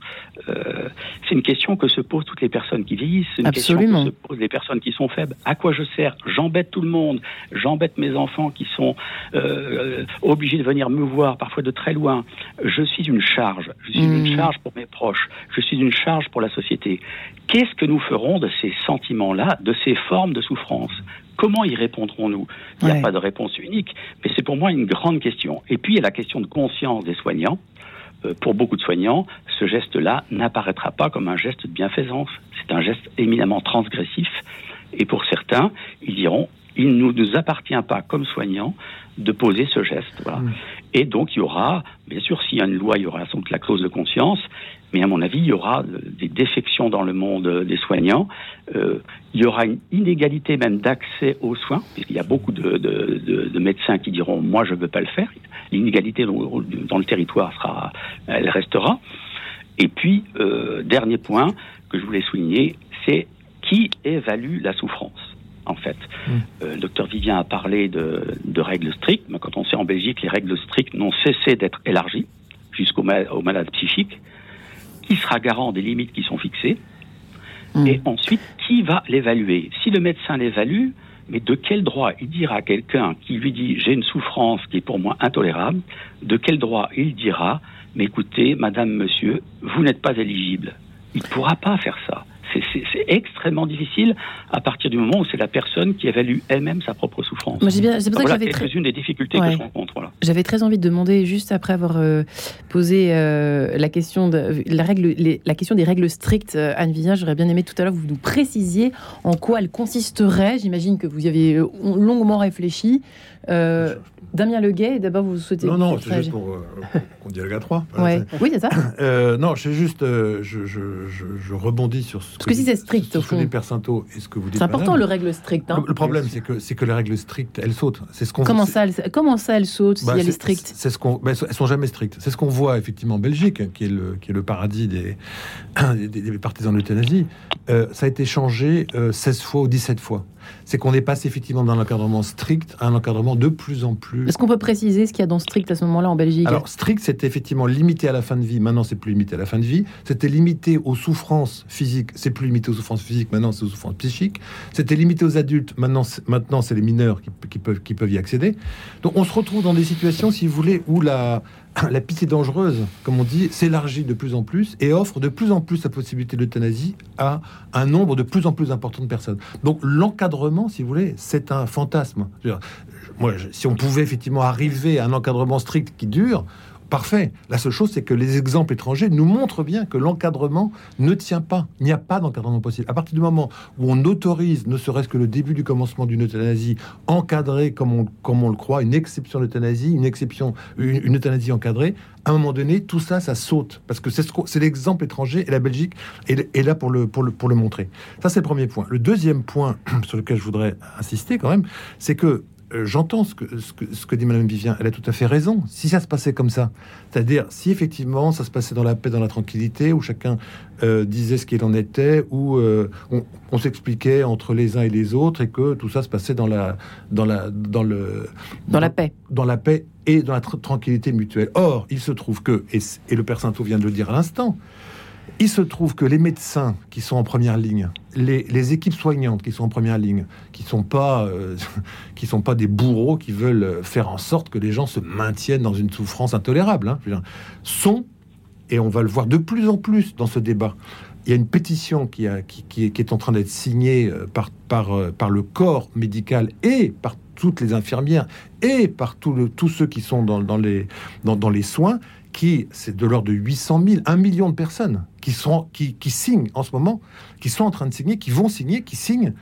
euh, C'est une question que se posent toutes les personnes qui vieillissent, c'est une Absolument. question que se posent les personnes qui sont faibles. À quoi je sers? J'embête tout le monde, j'embête mes enfants qui sont euh, obligés de venir me voir parfois de très loin. Je suis une charge, je suis Mmh. une charge pour mes proches, je suis une charge pour la société. Qu'est-ce que nous ferons de ces sentiments-là, de ces formes de souffrance? Comment y répondrons-nous? Il n'y a Ouais. pas de réponse unique, mais c'est pour moi une grande question. Et puis il y a la question de conscience des soignants. Euh, pour beaucoup de soignants, ce geste-là n'apparaîtra pas comme un geste de bienfaisance. C'est un geste éminemment transgressif. Et pour certains, ils diront il ne nous appartient pas, comme soignants, de poser ce geste. Voilà. Et donc, il y aura, bien sûr, s'il y a une loi, il y aura sans doute la clause de conscience, mais à mon avis, il y aura euh, des défections dans le monde euh, des soignants. Euh, il y aura une inégalité même d'accès aux soins, puisqu'il y a beaucoup de, de- de- de médecins qui diront moi, je ne veux pas le faire. L'inégalité dans, dans le territoire sera, elle restera. Et puis, euh, dernier point que je voulais souligner, c'est qui évalue la souffrance en fait. Mm. Euh, le docteur Vivien a parlé de, de règles strictes, mais quand on sait en Belgique, les règles strictes n'ont cessé d'être élargies jusqu'aux ma- aux malades psychiques. Qui sera garant des limites qui sont fixées Mm. Et ensuite, qui va l'évaluer? Si le médecin l'évalue, mais de quel droit? Il dira à quelqu'un qui lui dit j'ai une souffrance qui est pour moi intolérable, de quel droit il dira mais écoutez, madame, monsieur, vous n'êtes pas éligible. Il ne pourra pas faire ça. C'est- extrêmement difficile à partir du moment où c'est la personne qui évalue elle-même sa propre souffrance. Moi, bien- c'est pour ça que j'avais très, quelques-unes des difficultés Ouais. que je rencontre. Voilà. J'avais très envie de demander, juste après avoir euh, posé euh, la, question de, la, règle, les- la question des règles strictes, euh, Anne Vivien, j'aurais bien aimé tout à l'heure que vous nous précisiez en quoi elles consisteraient. J'imagine que vous y avez euh, longuement réfléchi. Euh, Damien Leguet, d'abord, vous souhaitez. Non, non, c'est juste réagir pour euh, qu'on dialogue à trois. Ouais. Oui, c'est ça. Euh, non, c'est juste, euh, je, je, je, je rebondis sur ce Parce que si c'est strict, au ce que fond. Persinto et ce que vous dites. C'est important madame. le règle stricte. hein. Le, le problème, c'est que c'est que les règles strictes, elles sautent. C'est ce qu'on. Comment ça, elle, comment ça, elle saute si bah, est c'est- ce qu'on. bah, elles sont jamais strictes. C'est ce qu'on voit effectivement en Belgique, hein, qui est le qui est le paradis des des, des partisans de l'euthanasie. Euh, ça a été changé euh, 16 fois ou 17 fois. C'est qu'on est passé effectivement d'un encadrement strict à un encadrement de plus en plus Est-ce qu'on peut préciser ce qu'il y a dans strict à ce moment-là en Belgique Alors, strict, c'était effectivement limité à la fin de vie. Maintenant, c'est plus limité à la fin de vie. C'était limité aux souffrances physiques. C'est plus limité aux souffrances physiques. Maintenant, c'est aux souffrances psychiques. C'était limité aux adultes. Maintenant, c'est, maintenant, c'est les mineurs qui, qui peuvent, qui peuvent y accéder. Donc, on se retrouve dans des situations, si vous voulez, où la, la pitié dangereuse, comme on dit, s'élargit de plus en plus et offre de plus en plus la possibilité de l'euthanasie à un nombre de plus en plus important de personnes. Donc, l'encadrement, si vous voulez, c'est un fantasme. Moi, si on pouvait effectivement arriver à un encadrement strict qui dure, parfait. La seule chose, c'est que les exemples étrangers nous montrent bien que l'encadrement ne tient pas. Il n'y a pas d'encadrement possible. À partir du moment où on autorise, ne serait-ce que le début du commencement d'une euthanasie encadrée comme on, comme on le croit, une exception d'euthanasie, une exception, une, euthanasie encadrée, à un moment donné, tout ça, ça saute. Parce que c'est l'exemple étranger et la Belgique est, est là pour le, pour, le, pour le montrer. Ça, c'est le premier point. Le deuxième point sur lequel je voudrais insister quand même, c'est que euh, j'entends ce que, ce, que, ce que dit Madame Vivien. Elle a tout à fait raison. Si ça se passait comme ça, c'est-à-dire si effectivement ça se passait dans la paix, dans la tranquillité, où chacun euh, disait ce qu'il en était, où euh, on, on s'expliquait entre les uns et les autres, et que tout ça se passait dans la, dans la, dans le, Dans la paix. dans la paix et dans la tr- tranquillité mutuelle. Or, il se trouve que, et, le Père Sainteau vient de le dire à l'instant, il se trouve que les médecins qui sont en première ligne, les, équipes soignantes qui sont en première ligne, qui sont pas, euh, sont pas des bourreaux qui veulent faire en sorte que les gens se maintiennent dans une souffrance intolérable, hein, sont, et on va le voir de plus en plus dans ce débat. Il y a une pétition qui, est, en train d'être signée euh, euh, par le corps médical et par toutes les infirmières et par tous ceux qui sont dans les soins, qui c'est de l'ordre de 800 000, 1 million de personnes qui, sont, qui, signent en ce moment, qui sont en train de signer, qui vont signer, qui signent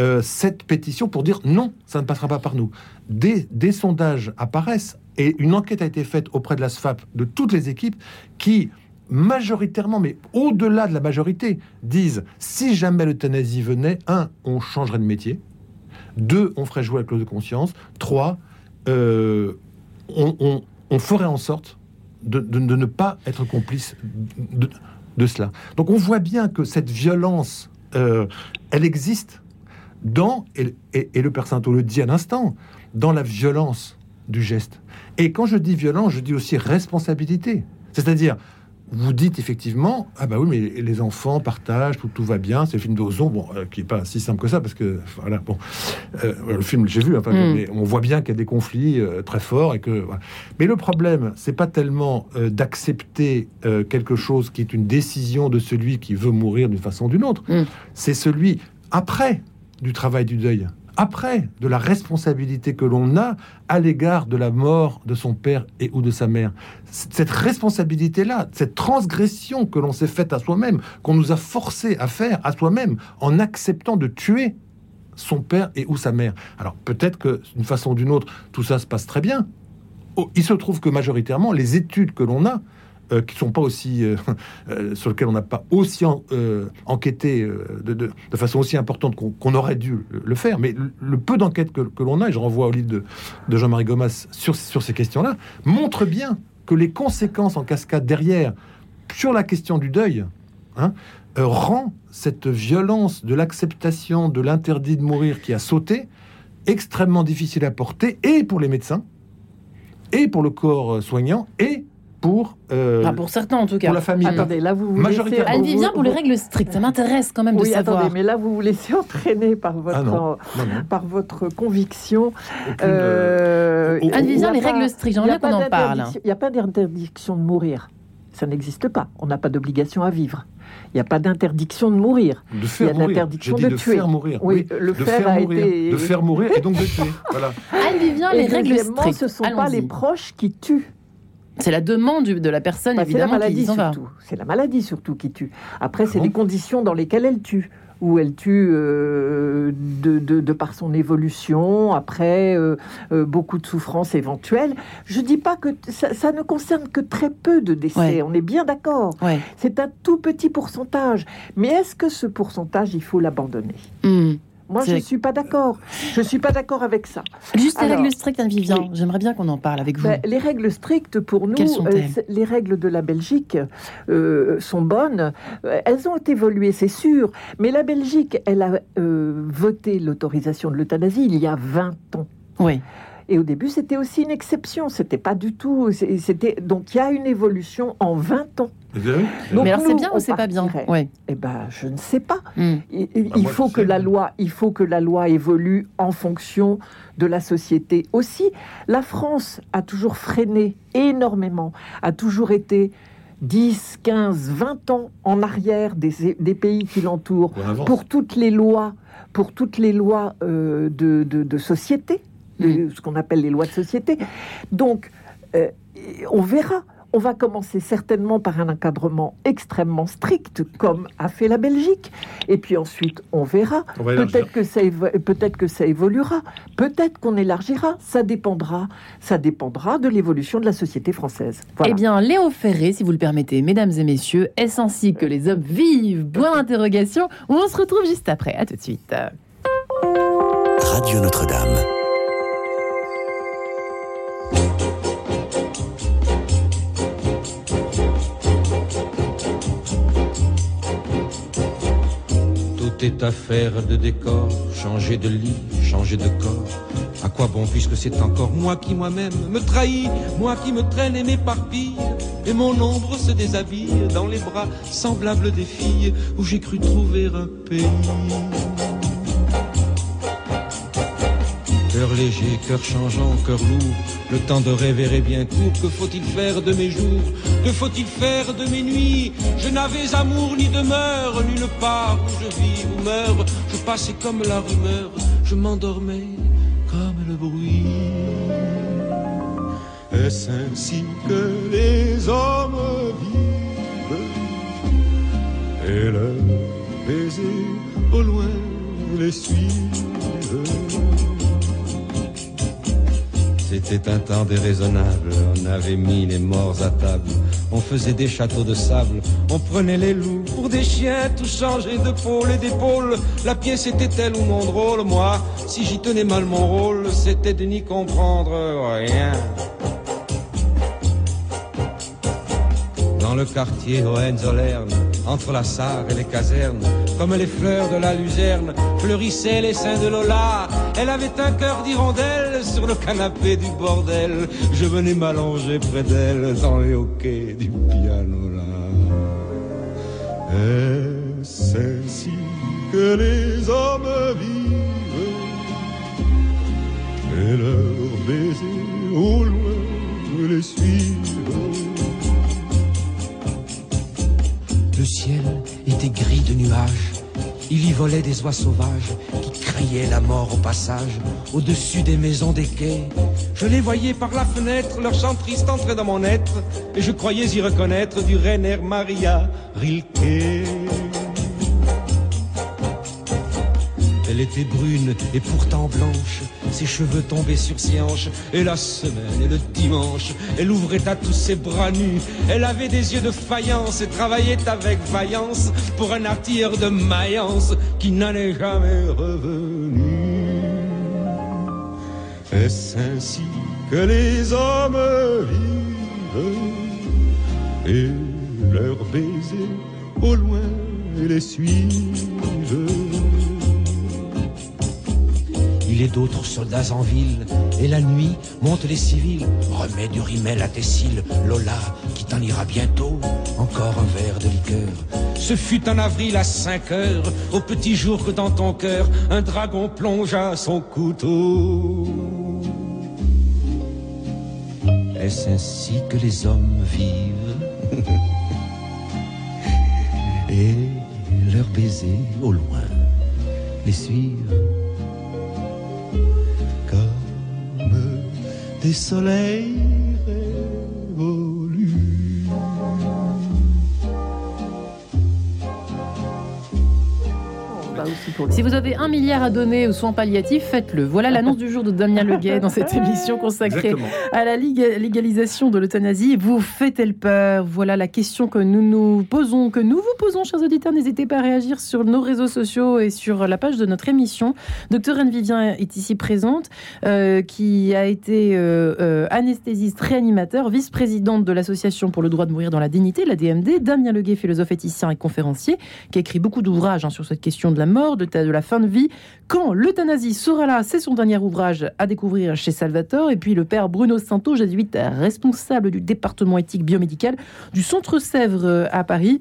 euh, cette pétition pour dire non, ça ne passera pas par nous. Des, sondages apparaissent et une enquête a été faite auprès de la SFAP, de toutes les équipes, qui majoritairement, mais au-delà de la majorité, disent si jamais l'euthanasie venait, un, on changerait de métier, deux, on ferait jouer la clause de conscience, trois, euh, on- on ferait en sorte de, ne pas être complice de, cela. Donc on voit bien que cette violence, euh, elle existe dans, et, le Père le dit à l'instant, dans la violence du geste. Et quand je dis violence, je dis aussi responsabilité. C'est-à-dire, vous dites effectivement, ah bah oui, mais les enfants partagent, tout, tout va bien. C'est le film d'Ozon, bon, euh, qui est pas si simple que ça, parce que voilà, bon, euh, le film j'ai vu, enfin, Mm. mais on voit bien qu'il y a des conflits euh, très forts et que. voilà. Mais le problème, c'est pas tellement d'accepter quelque chose qui est une décision de celui qui veut mourir d'une façon ou d'une autre. Mm. C'est celui après du travail du deuil. Après, de la responsabilité que l'on a à l'égard de la mort de son père et ou de sa mère cette responsabilité-là, cette transgression que l'on s'est faite à soi-même, qu'on nous a forcé à faire à soi-même, en acceptant de tuer son père et ou sa mère. Alors peut-être que d'une façon ou d'une autre, tout ça se passe très bien. Oh, il se trouve que majoritairement, les études que l'on a, euh, qui sont pas aussi euh, euh, sur lesquelles on n'a pas aussi en- enquêté de, façon aussi importante qu'on aurait dû le, faire, mais le, peu d'enquêtes que, l'on a, et je renvoie au livre de, Jean-Marie Gomas sur, ces questions-là, montre bien que les conséquences en cascade derrière sur la question du deuil hein, rend cette violence de l'acceptation de l'interdit de mourir qui a sauté extrêmement difficile à porter et pour les médecins et pour le corps soignant et pour, euh, Enfin, pour certains en tout cas. pour la famille. Attendez, là vous vous laissez- vous- pour les règles strictes, ça m'intéresse quand même de Oui, savoir. attendez, mais là vous vous laissez entraîner par votre Ah non, non, non. par votre conviction. Aucune, euh, Euh, oh, oh, a les pas- règles strictes, j'aimerais qu'on en parle. Il n'y a pas d'interdiction de mourir. Ça n'existe pas. On n'a pas d'obligation à vivre. Il n'y a pas d'interdiction de mourir. de il y a de l'interdiction de de tuer. faire mourir. Oui, le de faire faire a mourir, été- de faire mourir et donc de tuer. Voilà. Anne Vivien, les règles strictes. ce ne sont pas les proches qui tuent. C'est la demande de la personne, Bah, c'est la évidemment, qui maladie surtout. C'est la maladie surtout qui tue. Après, c'est bon les conditions dans lesquelles elle tue. Où elle tue euh, de, de- de par son évolution, après euh, euh, beaucoup de souffrances éventuelles. Je dis pas que ça, ça ne concerne que très peu de décès, Ouais. on est bien d'accord. Ouais. C'est un tout petit pourcentage. Mais est-ce que ce pourcentage, il faut l'abandonner? Hmm. Moi, je ne suis pas d'accord. Je ne suis pas d'accord avec ça. Juste les règles strictes, Anne Vivien. oui. J'aimerais bien qu'on en parle avec vous. Ben, les règles strictes pour nous, Quelles sont-elles c'est- les règles de la Belgique euh, sont bonnes. Euh, Elles ont évolué, c'est sûr. Mais la Belgique, elle a euh, voté l'autorisation de l'euthanasie il y a 20 ans. Oui. Et au début, c'était aussi une exception. C'était pas du tout. C'était donc il y a une évolution en 20 ans. Donc mais alors c'est bien ou c'est pas bien. Ouais. Eh ben, je ne sais pas. Hmm. Il, il- Bah, il faut que sais. la loi, il faut que la loi évolue en fonction de la société aussi. La France a toujours freiné énormément, a toujours été 10, 15, 20 ans en arrière des, des pays qui l'entourent pour toutes les lois, pour toutes les lois euh, de, de- de société, les- ce qu'on appelle les lois de société. Donc, euh, on verra. On va commencer certainement par un encadrement extrêmement strict, comme a fait la Belgique. Et puis ensuite, on verra. Peut-être que ça, évo- peut-être que ça évoluera. Peut-être qu'on élargira. Ça dépendra. Ça dépendra de l'évolution de la société française. Voilà. Eh bien, Léo Ferré, si vous le permettez, mesdames et messieurs, est-ce ainsi que les hommes vivent? Point d'interrogation. On se retrouve juste après. À tout de suite. Radio Notre-Dame. Est affaire de décor, changer de lit, changer de corps. À quoi bon puisque c'est encore moi qui moi-même me trahis, moi qui me traîne et m'éparpille, et mon ombre se déshabille dans les bras semblables des filles où j'ai cru trouver un pays. Cœur léger, cœur changeant, cœur lourd, le temps de rêver est bien court. Que faut-il faire de mes jours? Que faut-il faire de mes nuits? Je n'avais amour ni demeure, nulle part où je vis ou meurs. Je passais comme la rumeur, je m'endormais comme le bruit. Est-ce ainsi que les hommes vivent? Et le baiser au loin les suivent C'était un temps déraisonnable, on avait mis les morts à table, on faisait des châteaux de sable, on prenait les loups pour des chiens, tout changeait de pôle et d'épaule. La pièce était-elle ou non drôle. Moi, si j'y tenais mal mon rôle, c'était de n'y comprendre rien. Dans le quartier Hohenzollern, entre la Sarre et les casernes, comme les fleurs de la luzerne, fleurissaient les seins de Lola, Elle avait un cœur d'hirondelle sur le canapé du bordel. Je venais m'allonger près d'elle dans les hoquets du piano là. Est-ce ainsi que les hommes vivent? Et leurs baisers au loin les suivent? Le ciel était gris de nuages. Il y volait des oies sauvages qui criaient la mort au passage au-dessus des maisons des quais. Je les voyais par la fenêtre, leur chant triste entrait dans mon être et je croyais y reconnaître du Rainer Maria Rilke. Elle était brune et pourtant blanche, ses cheveux tombaient sur ses hanches, et la semaine et le dimanche, elle ouvrait à tous ses bras nus. Elle avait des yeux de faïence et travaillait avec vaillance pour un artilleur de Mayence qui n'en est jamais revenu. Est-ce ainsi que les hommes vivent et leurs baisers au loin les suivent? Il est d'autres soldats en ville, et la nuit montent les civils. Remets du rimel à tes cils, Lola, qui t'en ira bientôt. Encore un verre de liqueur. Ce fut en avril à 5 heures, au petit jour que dans ton cœur, un dragon plongea son couteau. Est-ce ainsi que les hommes vivent? Et leurs baisers au loin les suivent des soleils aussi pour le- Si vous avez un milliard à donner aux soins palliatifs, faites-le. Voilà l'annonce du jour de Damien Leguet dans cette émission consacrée Exactement. à la légalisation de l'euthanasie. Vous faites-elle peur? Voilà la question que nous nous posons, que nous vous posons, chers auditeurs. N'hésitez pas à réagir sur nos réseaux sociaux et sur la page de notre émission. Docteur Anne Vivien est ici présente, euh, qui a été euh, euh, anesthésiste réanimateur, vice-présidente de l'Association pour le droit de mourir dans la dignité, la DMD. Damien Leguet, philosophe éthicien et conférencier, qui a écrit beaucoup d'ouvrages hein, sur cette question de la mort, de, la fin de vie. Quand l'euthanasie sera là, c'est son dernier ouvrage à découvrir chez Salvatore. Et puis le père Bruno Santo, jésuite responsable du département éthique biomédical du Centre Sèvres euh, à Paris.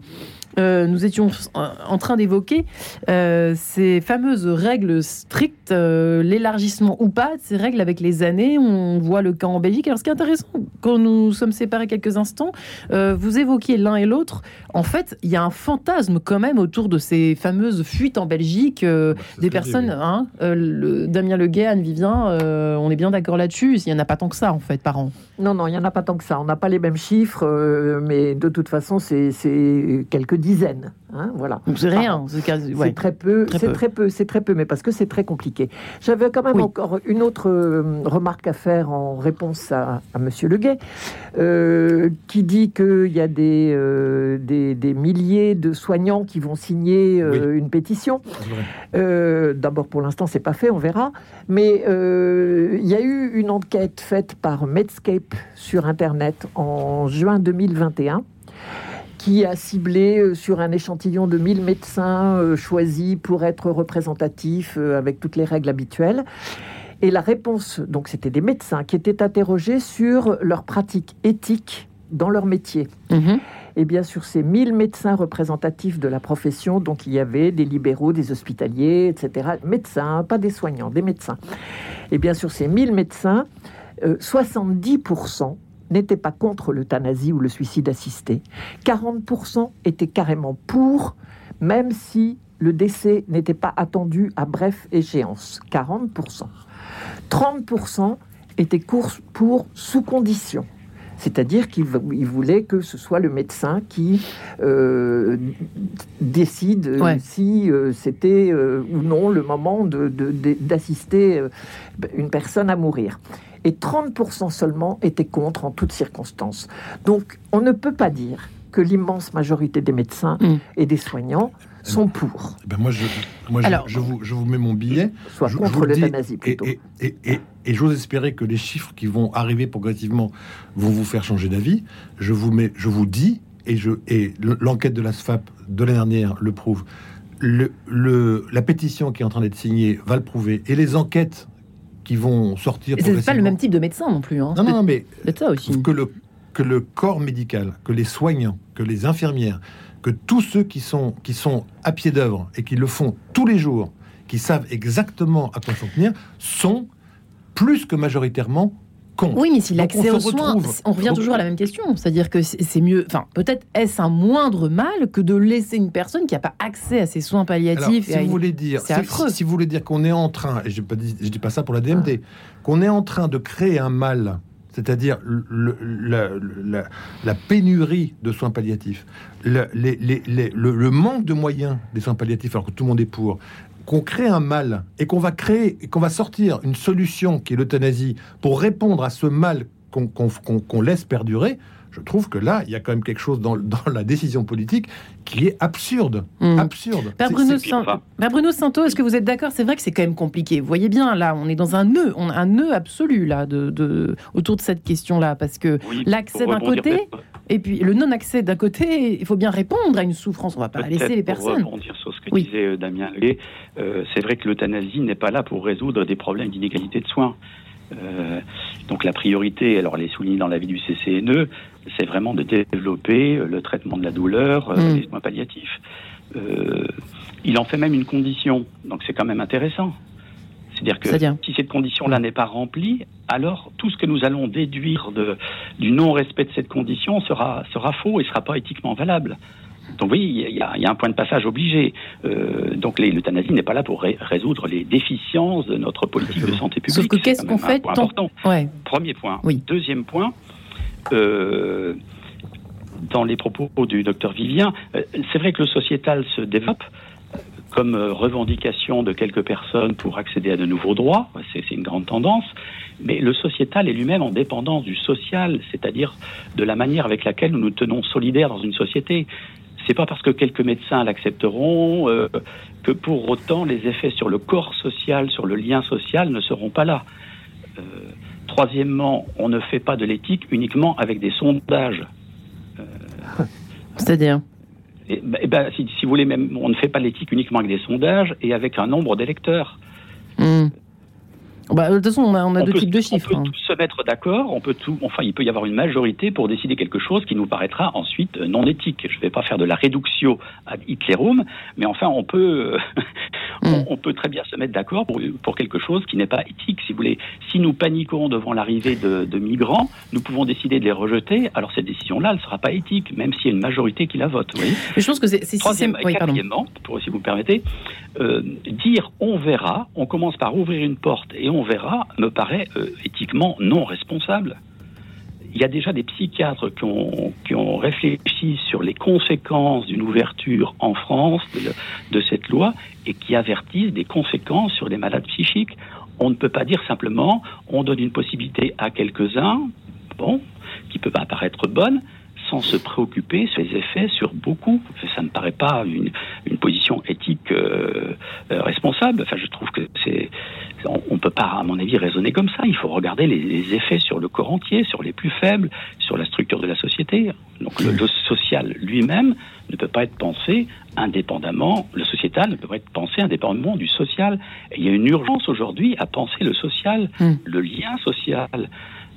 Euh, nous étions en train d'évoquer euh, ces fameuses règles strictes, euh, l'élargissement ou pas de ces règles avec les années. On voit le cas en Belgique. Alors, ce qui est intéressant, quand nous sommes séparés quelques instants, euh, vous évoquiez l'un et l'autre. En fait, il y a un fantasme quand même autour de ces fameuses fuites en Belgique. euh, Bah, des personnes, oui. hein, euh, le, Damien Leguet, Anne Vivien, euh, on est bien d'accord là-dessus. Il n'y en a pas tant que ça, en fait, par an. Non, non, il n'y en a pas tant que ça. On n'a pas les mêmes chiffres, euh, mais de toute façon, c'est c'est quelques dizaines. hein, voilà. C'est rien. C'est ouais. C'est très peu, c'est très peu, c'est très peu, mais parce que c'est très compliqué. J'avais quand même Oui. encore une autre euh, remarque à faire en réponse à, à Monsieur Leguet, euh, qui dit qu'il y a des, euh, des, des milliers de soignants qui vont signer euh, une pétition. D'abord, pour l'instant, c'est pas fait, on verra. Mais il y a eu une enquête faite par Medscape sur Internet en juin 2021 qui a ciblé euh, sur un échantillon de 1000 médecins euh, choisis pour être représentatifs euh, avec toutes les règles habituelles. Et la réponse, donc c'était des médecins qui étaient interrogés sur leurs pratiques éthiques dans leur métier. Mhm. Et bien sur ces 1000 médecins représentatifs de la profession, donc il y avait des libéraux, des hospitaliers, etc. Médecins, pas des soignants, des médecins. Et bien sur ces 1000 médecins, euh, 70% n'étaient pas contre l'euthanasie ou le suicide assisté. 40% étaient carrément pour, même si le décès n'était pas attendu à bref échéance. 40%. 30% étaient pour sous condition. C'est-à-dire qu'ils vou- ils voulaient que ce soit le médecin qui euh, décide euh, Ouais. si euh, c'était euh, ou non le moment de- de- de- d'assister une personne à mourir. Et 30% seulement étaient contre en toutes circonstances. Donc on ne peut pas dire que l'immense majorité des médecins Mm. et des soignants sont pour, Ben moi, je, moi je- Alors- je, vous, je vous mets mon billet. soit Je- contre l'euthanasie Et, plutôt. et, et, et, et j'ose espérer que les chiffres qui vont arriver progressivement vont vous faire changer d'avis. Je vous mets, je vous dis, et, je, et le- l'enquête de la SFAP de l'année dernière le prouve, le, le- la pétition qui est en train d'être signée va le prouver, et les enquêtes qui vont sortir. C'est pas le même type de médecin non plus. Hein. Non, non, non, mais C'est ça aussi. que le, que le corps médical, que les soignants, que les infirmières, que tous ceux qui sont, qui sont à pied d'œuvre et qui le font tous les jours, qui savent exactement à quoi s'en tenir, sont plus que majoritairement Oui, mais si l'accès aux soins, on revient toujours à la même question. C'est-à-dire que c'est mieux. Enfin, peut-être est-ce un moindre mal que de laisser une personne qui n'a pas accès à ses soins Alors, palliatifs si et à vous une- voulez dire, c'est si, affreux. si vous voulez dire qu'on est en train, et je ne dis, pas ça pour la DMD, qu'on est en train de créer un mal, c'est-à-dire la, la- la pénurie de soins palliatifs, le, les- les- les- le- le manque de moyens des soins palliatifs, alors que tout le monde est pour, qu'on crée un mal et qu'on va créer, qu'on va sortir une solution qui est l'euthanasie pour répondre à ce mal qu'on laisse perdurer. Je trouve que là, il y a quand même quelque chose dans, dans la décision politique qui est absurde. Hmm. Absurde. Père C'est- Bruno, c'est- San- Père Bruno Santo, est-ce que vous êtes d'accord? C'est vrai que c'est quand même compliqué. Vous voyez bien, là, on est dans un nœud, on a un nœud absolu là de, de- autour de cette question-là, parce que Oui, l'accès pour d'un côté et puis le non-accès d'un côté, il faut bien répondre à une souffrance. On va pas laisser les pour personnes. rebondir sur ce que Oui. disait euh, Damien Leguet, euh, c'est vrai que l'euthanasie n'est pas là pour résoudre des problèmes d'inégalité de soins. Euh, donc la priorité, alors elle est soulignée dans l'avis du CCNE, c'est vraiment de développer euh, le traitement de la douleur, euh, Mm. les soins palliatifs. Euh, il en fait même une condition, donc c'est quand même intéressant. C'est-à-dire que C'est-à-dire si cette condition-là n'est pas remplie, alors tout ce que nous allons déduire de, du non-respect de cette condition sera, sera faux et sera pas éthiquement valable. Donc oui, il y, a- il y a un point de passage obligé. Euh, donc l'euthanasie n'est pas là pour ré- résoudre les déficiences de notre politique de santé publique. Sauf que qu'est-ce qu'on fait point tant- important. Ouais. Premier point. Oui. Deuxième point, euh, dans les propos du docteur Vivien, euh, c'est vrai que le sociétal se développe euh, comme euh, revendication de quelques personnes pour accéder à de nouveaux droits, c'est une grande tendance, mais le sociétal est lui-même en dépendance du social, c'est-à-dire de la manière avec laquelle nous nous tenons solidaires dans une société. C'est pas parce que quelques médecins l'accepteront euh, que pour autant les effets sur le corps social, sur le lien social ne seront pas là. Euh, troisièmement, on ne fait pas de l'éthique uniquement avec des sondages. C'est-à-dire Et, ben, eh ben, si, si vous voulez, même, on ne fait pas l'éthique uniquement avec des sondages et avec un nombre d'électeurs. Hmm. Bah, de toute façon, on a, on a On deux peut- types de On chiffres. peut hein. tous se mettre d'accord, on peut tout, enfin, il peut y avoir une majorité pour décider quelque chose qui nous paraîtra ensuite euh, non éthique. Je ne vais pas faire de la réduction ad Hitlerum, mais enfin, on peut, euh, on, on peut très bien se mettre d'accord pour, pour quelque chose qui n'est pas éthique, si vous voulez. Si nous paniquons devant l'arrivée de, de migrants, nous pouvons décider de les rejeter. Alors cette décision-là, elle ne sera pas éthique, même s'il y a une majorité qui la vote. Vous voyez je pense que c'est Troisième, oui, quatrièmement, pour, si vous me permettez, euh, dire on verra, on commence par ouvrir une porte et on verra, me paraît euh, éthiquement non responsable. Il y a déjà des psychiatres qui ont, qui ont réfléchi sur les conséquences d'une ouverture en France de, cette loi et qui avertissent des conséquences sur les malades psychiques. On ne peut pas dire simplement on donne une possibilité à quelques-uns, bon, qui peut apparaître bonne, sans se préoccuper sur les effets sur beaucoup. Ça ne me paraît pas une, une position éthique euh, euh, responsable. Enfin, je trouve que c'est on ne peut pas, à mon avis, raisonner comme ça. Il faut regarder les, les effets sur le corps entier, sur les plus faibles, sur la structure de la société. Donc le, le social lui-même ne peut pas être pensé indépendamment, le sociétal ne peut pas être pensé indépendamment du social. Et il y a une urgence aujourd'hui à penser le social, Mm. le lien social.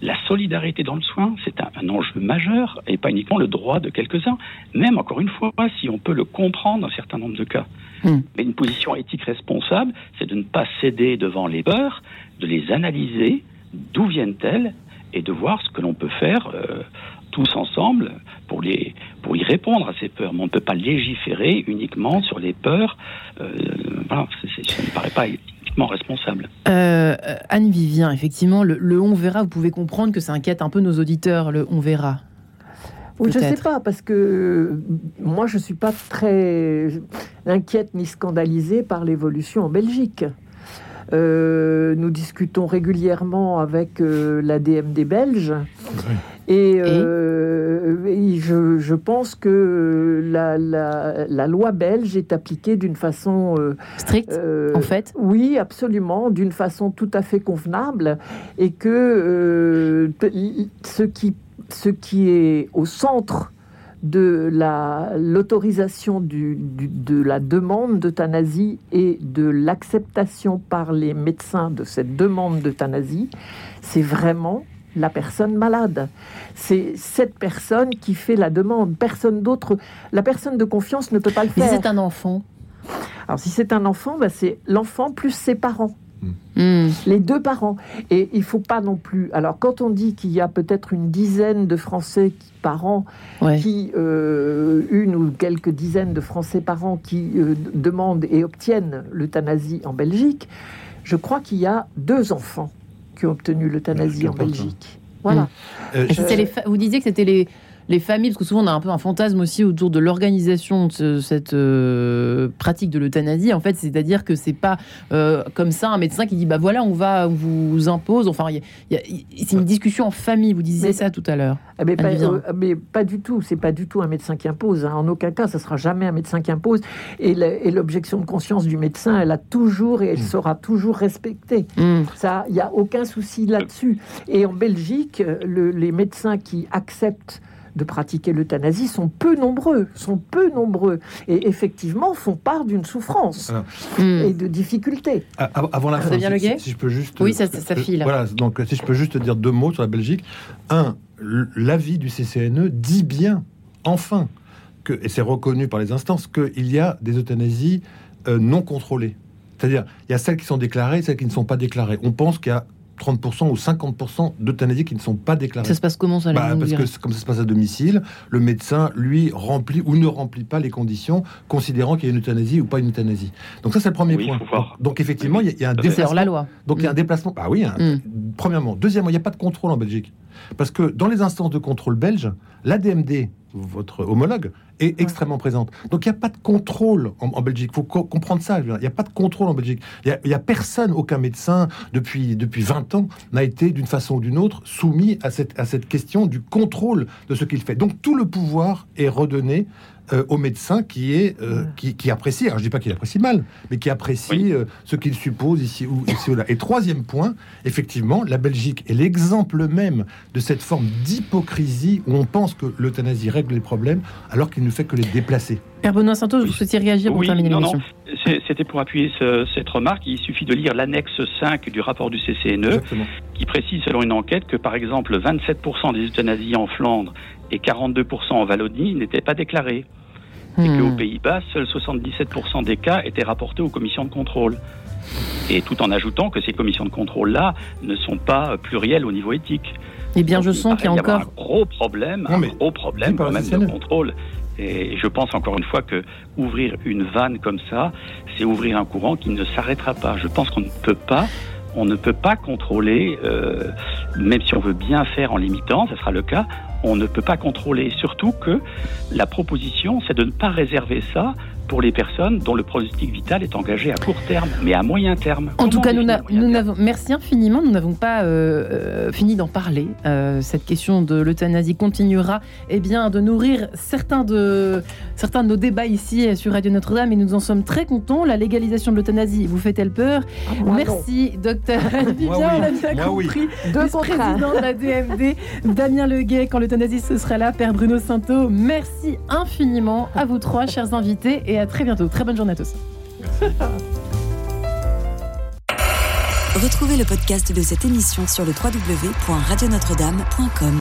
La solidarité dans le soin, c'est un, un enjeu majeur et pas uniquement le droit de quelques-uns. Même, encore une fois, si on peut le comprendre dans un certain nombre de cas. Mm. Mais une position éthique responsable, c'est de ne pas céder devant les peurs, de les analyser, d'où viennent-elles, et de voir ce que l'on peut faire euh, tous ensemble pour, les, pour y répondre à ces peurs. Mais on ne peut pas légiférer uniquement sur les peurs. Euh, voilà, ça ne me paraît pas responsable. Euh, Anne Vivien, effectivement, le, le on verra, vous pouvez comprendre que ça inquiète un peu nos auditeurs, le on verra. Oui, je sais Peut-être. pas, parce que euh, moi, je suis pas très inquiète ni scandalisée par l'évolution en Belgique. Euh, nous discutons régulièrement avec euh, la DMD belge et, euh, et? je, je pense que la, la- la loi belge est appliquée d'une façon euh, Strict, euh, en fait? oui, absolument, d'une façon tout à fait convenable, et que euh, ce, qui, ce qui est au centre de la- l'autorisation du- du- de la demande d'euthanasie et de l'acceptation par les médecins de cette demande d'euthanasie, c'est vraiment la personne malade. C'est cette personne qui fait la demande. Personne d'autre, la personne de confiance ne peut pas le Mais faire. c'est un enfant. Alors si c'est un enfant, bah, c'est l'enfant plus ses parents Hmm. les deux parents. Et il faut pas non plus. Alors, quand on dit qu'il y a peut-être une dizaine de Français qui- par an, Ouais. qui euh, une ou quelques dizaines de Français par an qui euh, demandent et obtiennent l'euthanasie en Belgique, je crois qu'il y a deux enfants qui ont obtenu l'euthanasie en. Belgique. Voilà. Euh, les fa- Vous disiez que c'était les, les familles, parce que souvent on a un peu un fantasme aussi autour de l'organisation de ce- cette euh, pratique de l'euthanasie. En fait, c'est-à-dire que c'est pas euh, comme ça un médecin qui dit bah voilà, on va on vous impose. Enfin, il y a- il y a- il- c'est une discussion en famille. Vous disiez Mais- ça tout à l'heure. Vient. euh, mais pas du tout. C'est pas du tout un médecin qui impose. hein. En aucun cas, ça sera jamais un médecin qui impose. Et l'objection de conscience du médecin, elle a toujours et elle Mm. sera toujours respectée. Hmm. Ça, il n'y a aucun souci là-dessus. Et en Belgique, le- les médecins qui acceptent de pratiquer l'euthanasie sont peu nombreux, sont peu nombreux, et effectivement font part d'une souffrance Alors, Hmm. et de difficultés. a- a- avant la fin, si, le guet si- si je peux juste. Oui, ça- ça- ça euh, file. Voilà, donc si je peux juste dire deux mots sur la Belgique. Un, l'avis du CCNE dit bien, enfin, que, et c'est reconnu par les instances, qu'il y a des euthanasies euh, non contrôlées. C'est-à-dire, il y a celles qui sont déclarées et celles qui ne sont pas déclarées. On pense qu'il y a 30% ou 50% d'euthanasies qui ne sont pas déclarées. Ça se passe comment ça Bah, parce que comme ça se passe à domicile, le médecin, lui, remplit ou ne remplit pas les conditions, considérant qu'il y a une euthanasie ou pas une euthanasie. Donc ça, c'est le premier Oui, point. faut voir. Donc effectivement, il y a, il y a un déplacement. la loi. Donc il y a un Mm. déplacement. Ah oui, un- Mm. premièrement. Deuxièmement, il n'y a pas de contrôle en Belgique. Parce que dans les instances de contrôle belges, l'ADMD, votre homologue, est extrêmement présente. Donc il n'y a pas de contrôle en, en Belgique. Il faut co- comprendre ça. Il n'y a pas de contrôle en Belgique. Il n'y a, a personne, aucun médecin, depuis, depuis 20 ans, n'a été d'une façon ou d'une autre soumis à cette, à cette question du contrôle de ce qu'il fait. Donc tout le pouvoir est redonné euh, au médecin qui, est, euh, qui, qui apprécie, alors je dis pas qu'il apprécie mal, mais qui apprécie Oui. euh, ce qu'il suppose ici ou, ici ou là. Et troisième point, effectivement, la Belgique est l'exemple même de cette forme d'hypocrisie où on pense que l'euthanasie règle les problèmes alors qu'il ne fait que les déplacer. Père Benoît Santos, vous souhaitiez réagir pour Oui, terminer l'émission C'était pour appuyer ce- cette remarque. Il suffit de lire l'annexe 5 du rapport du CCNE Exactement. qui précise selon une enquête que par exemple 27% des euthanasies en Flandre et 42% en Wallonie n'étaient pas déclarées. Et Hmm. qu'aux Pays-Bas, seuls 77% des cas étaient rapportés aux commissions de contrôle. Et tout en ajoutant que ces commissions de contrôle-là ne sont pas plurielles au niveau éthique. Eh bien, Donc, je sens qu'il y a encore. un gros problème, Non, un gros problème quand même de contrôle. Et je pense encore une fois que ouvrir une vanne comme ça, c'est ouvrir un courant qui ne s'arrêtera pas. Je pense qu'on ne peut pas, on ne peut pas contrôler, euh, même si on veut bien faire en limitant, ça sera le cas. On ne peut pas contrôler, surtout que la proposition, c'est de ne pas réserver ça pour les personnes dont le pronostic vital est engagé à court terme, mais à moyen terme. En tout cas, nous n'avons. Merci infiniment. Nous n'avons pas euh, euh, fini d'en parler. Euh, cette question de l'euthanasie continuera, eh bien, de nourrir certains de certains de nos débats ici sur Radio Notre-Dame, et nous en sommes très contents. La légalisation de l'euthanasie vous fait-elle peur Ah, moi, non. Merci, docteur Vivien. oui. On a bien Moi, oui. compris. Deux. Vice-président de la DMD, Damien Leguet, quand l'euthanasie ce sera là, Père Bruno Santo. Merci infiniment à vous trois, chers invités, et à très bientôt. Très bonne journée à tous. Retrouvez le podcast de cette émission sur le www.radionotre-dame.com.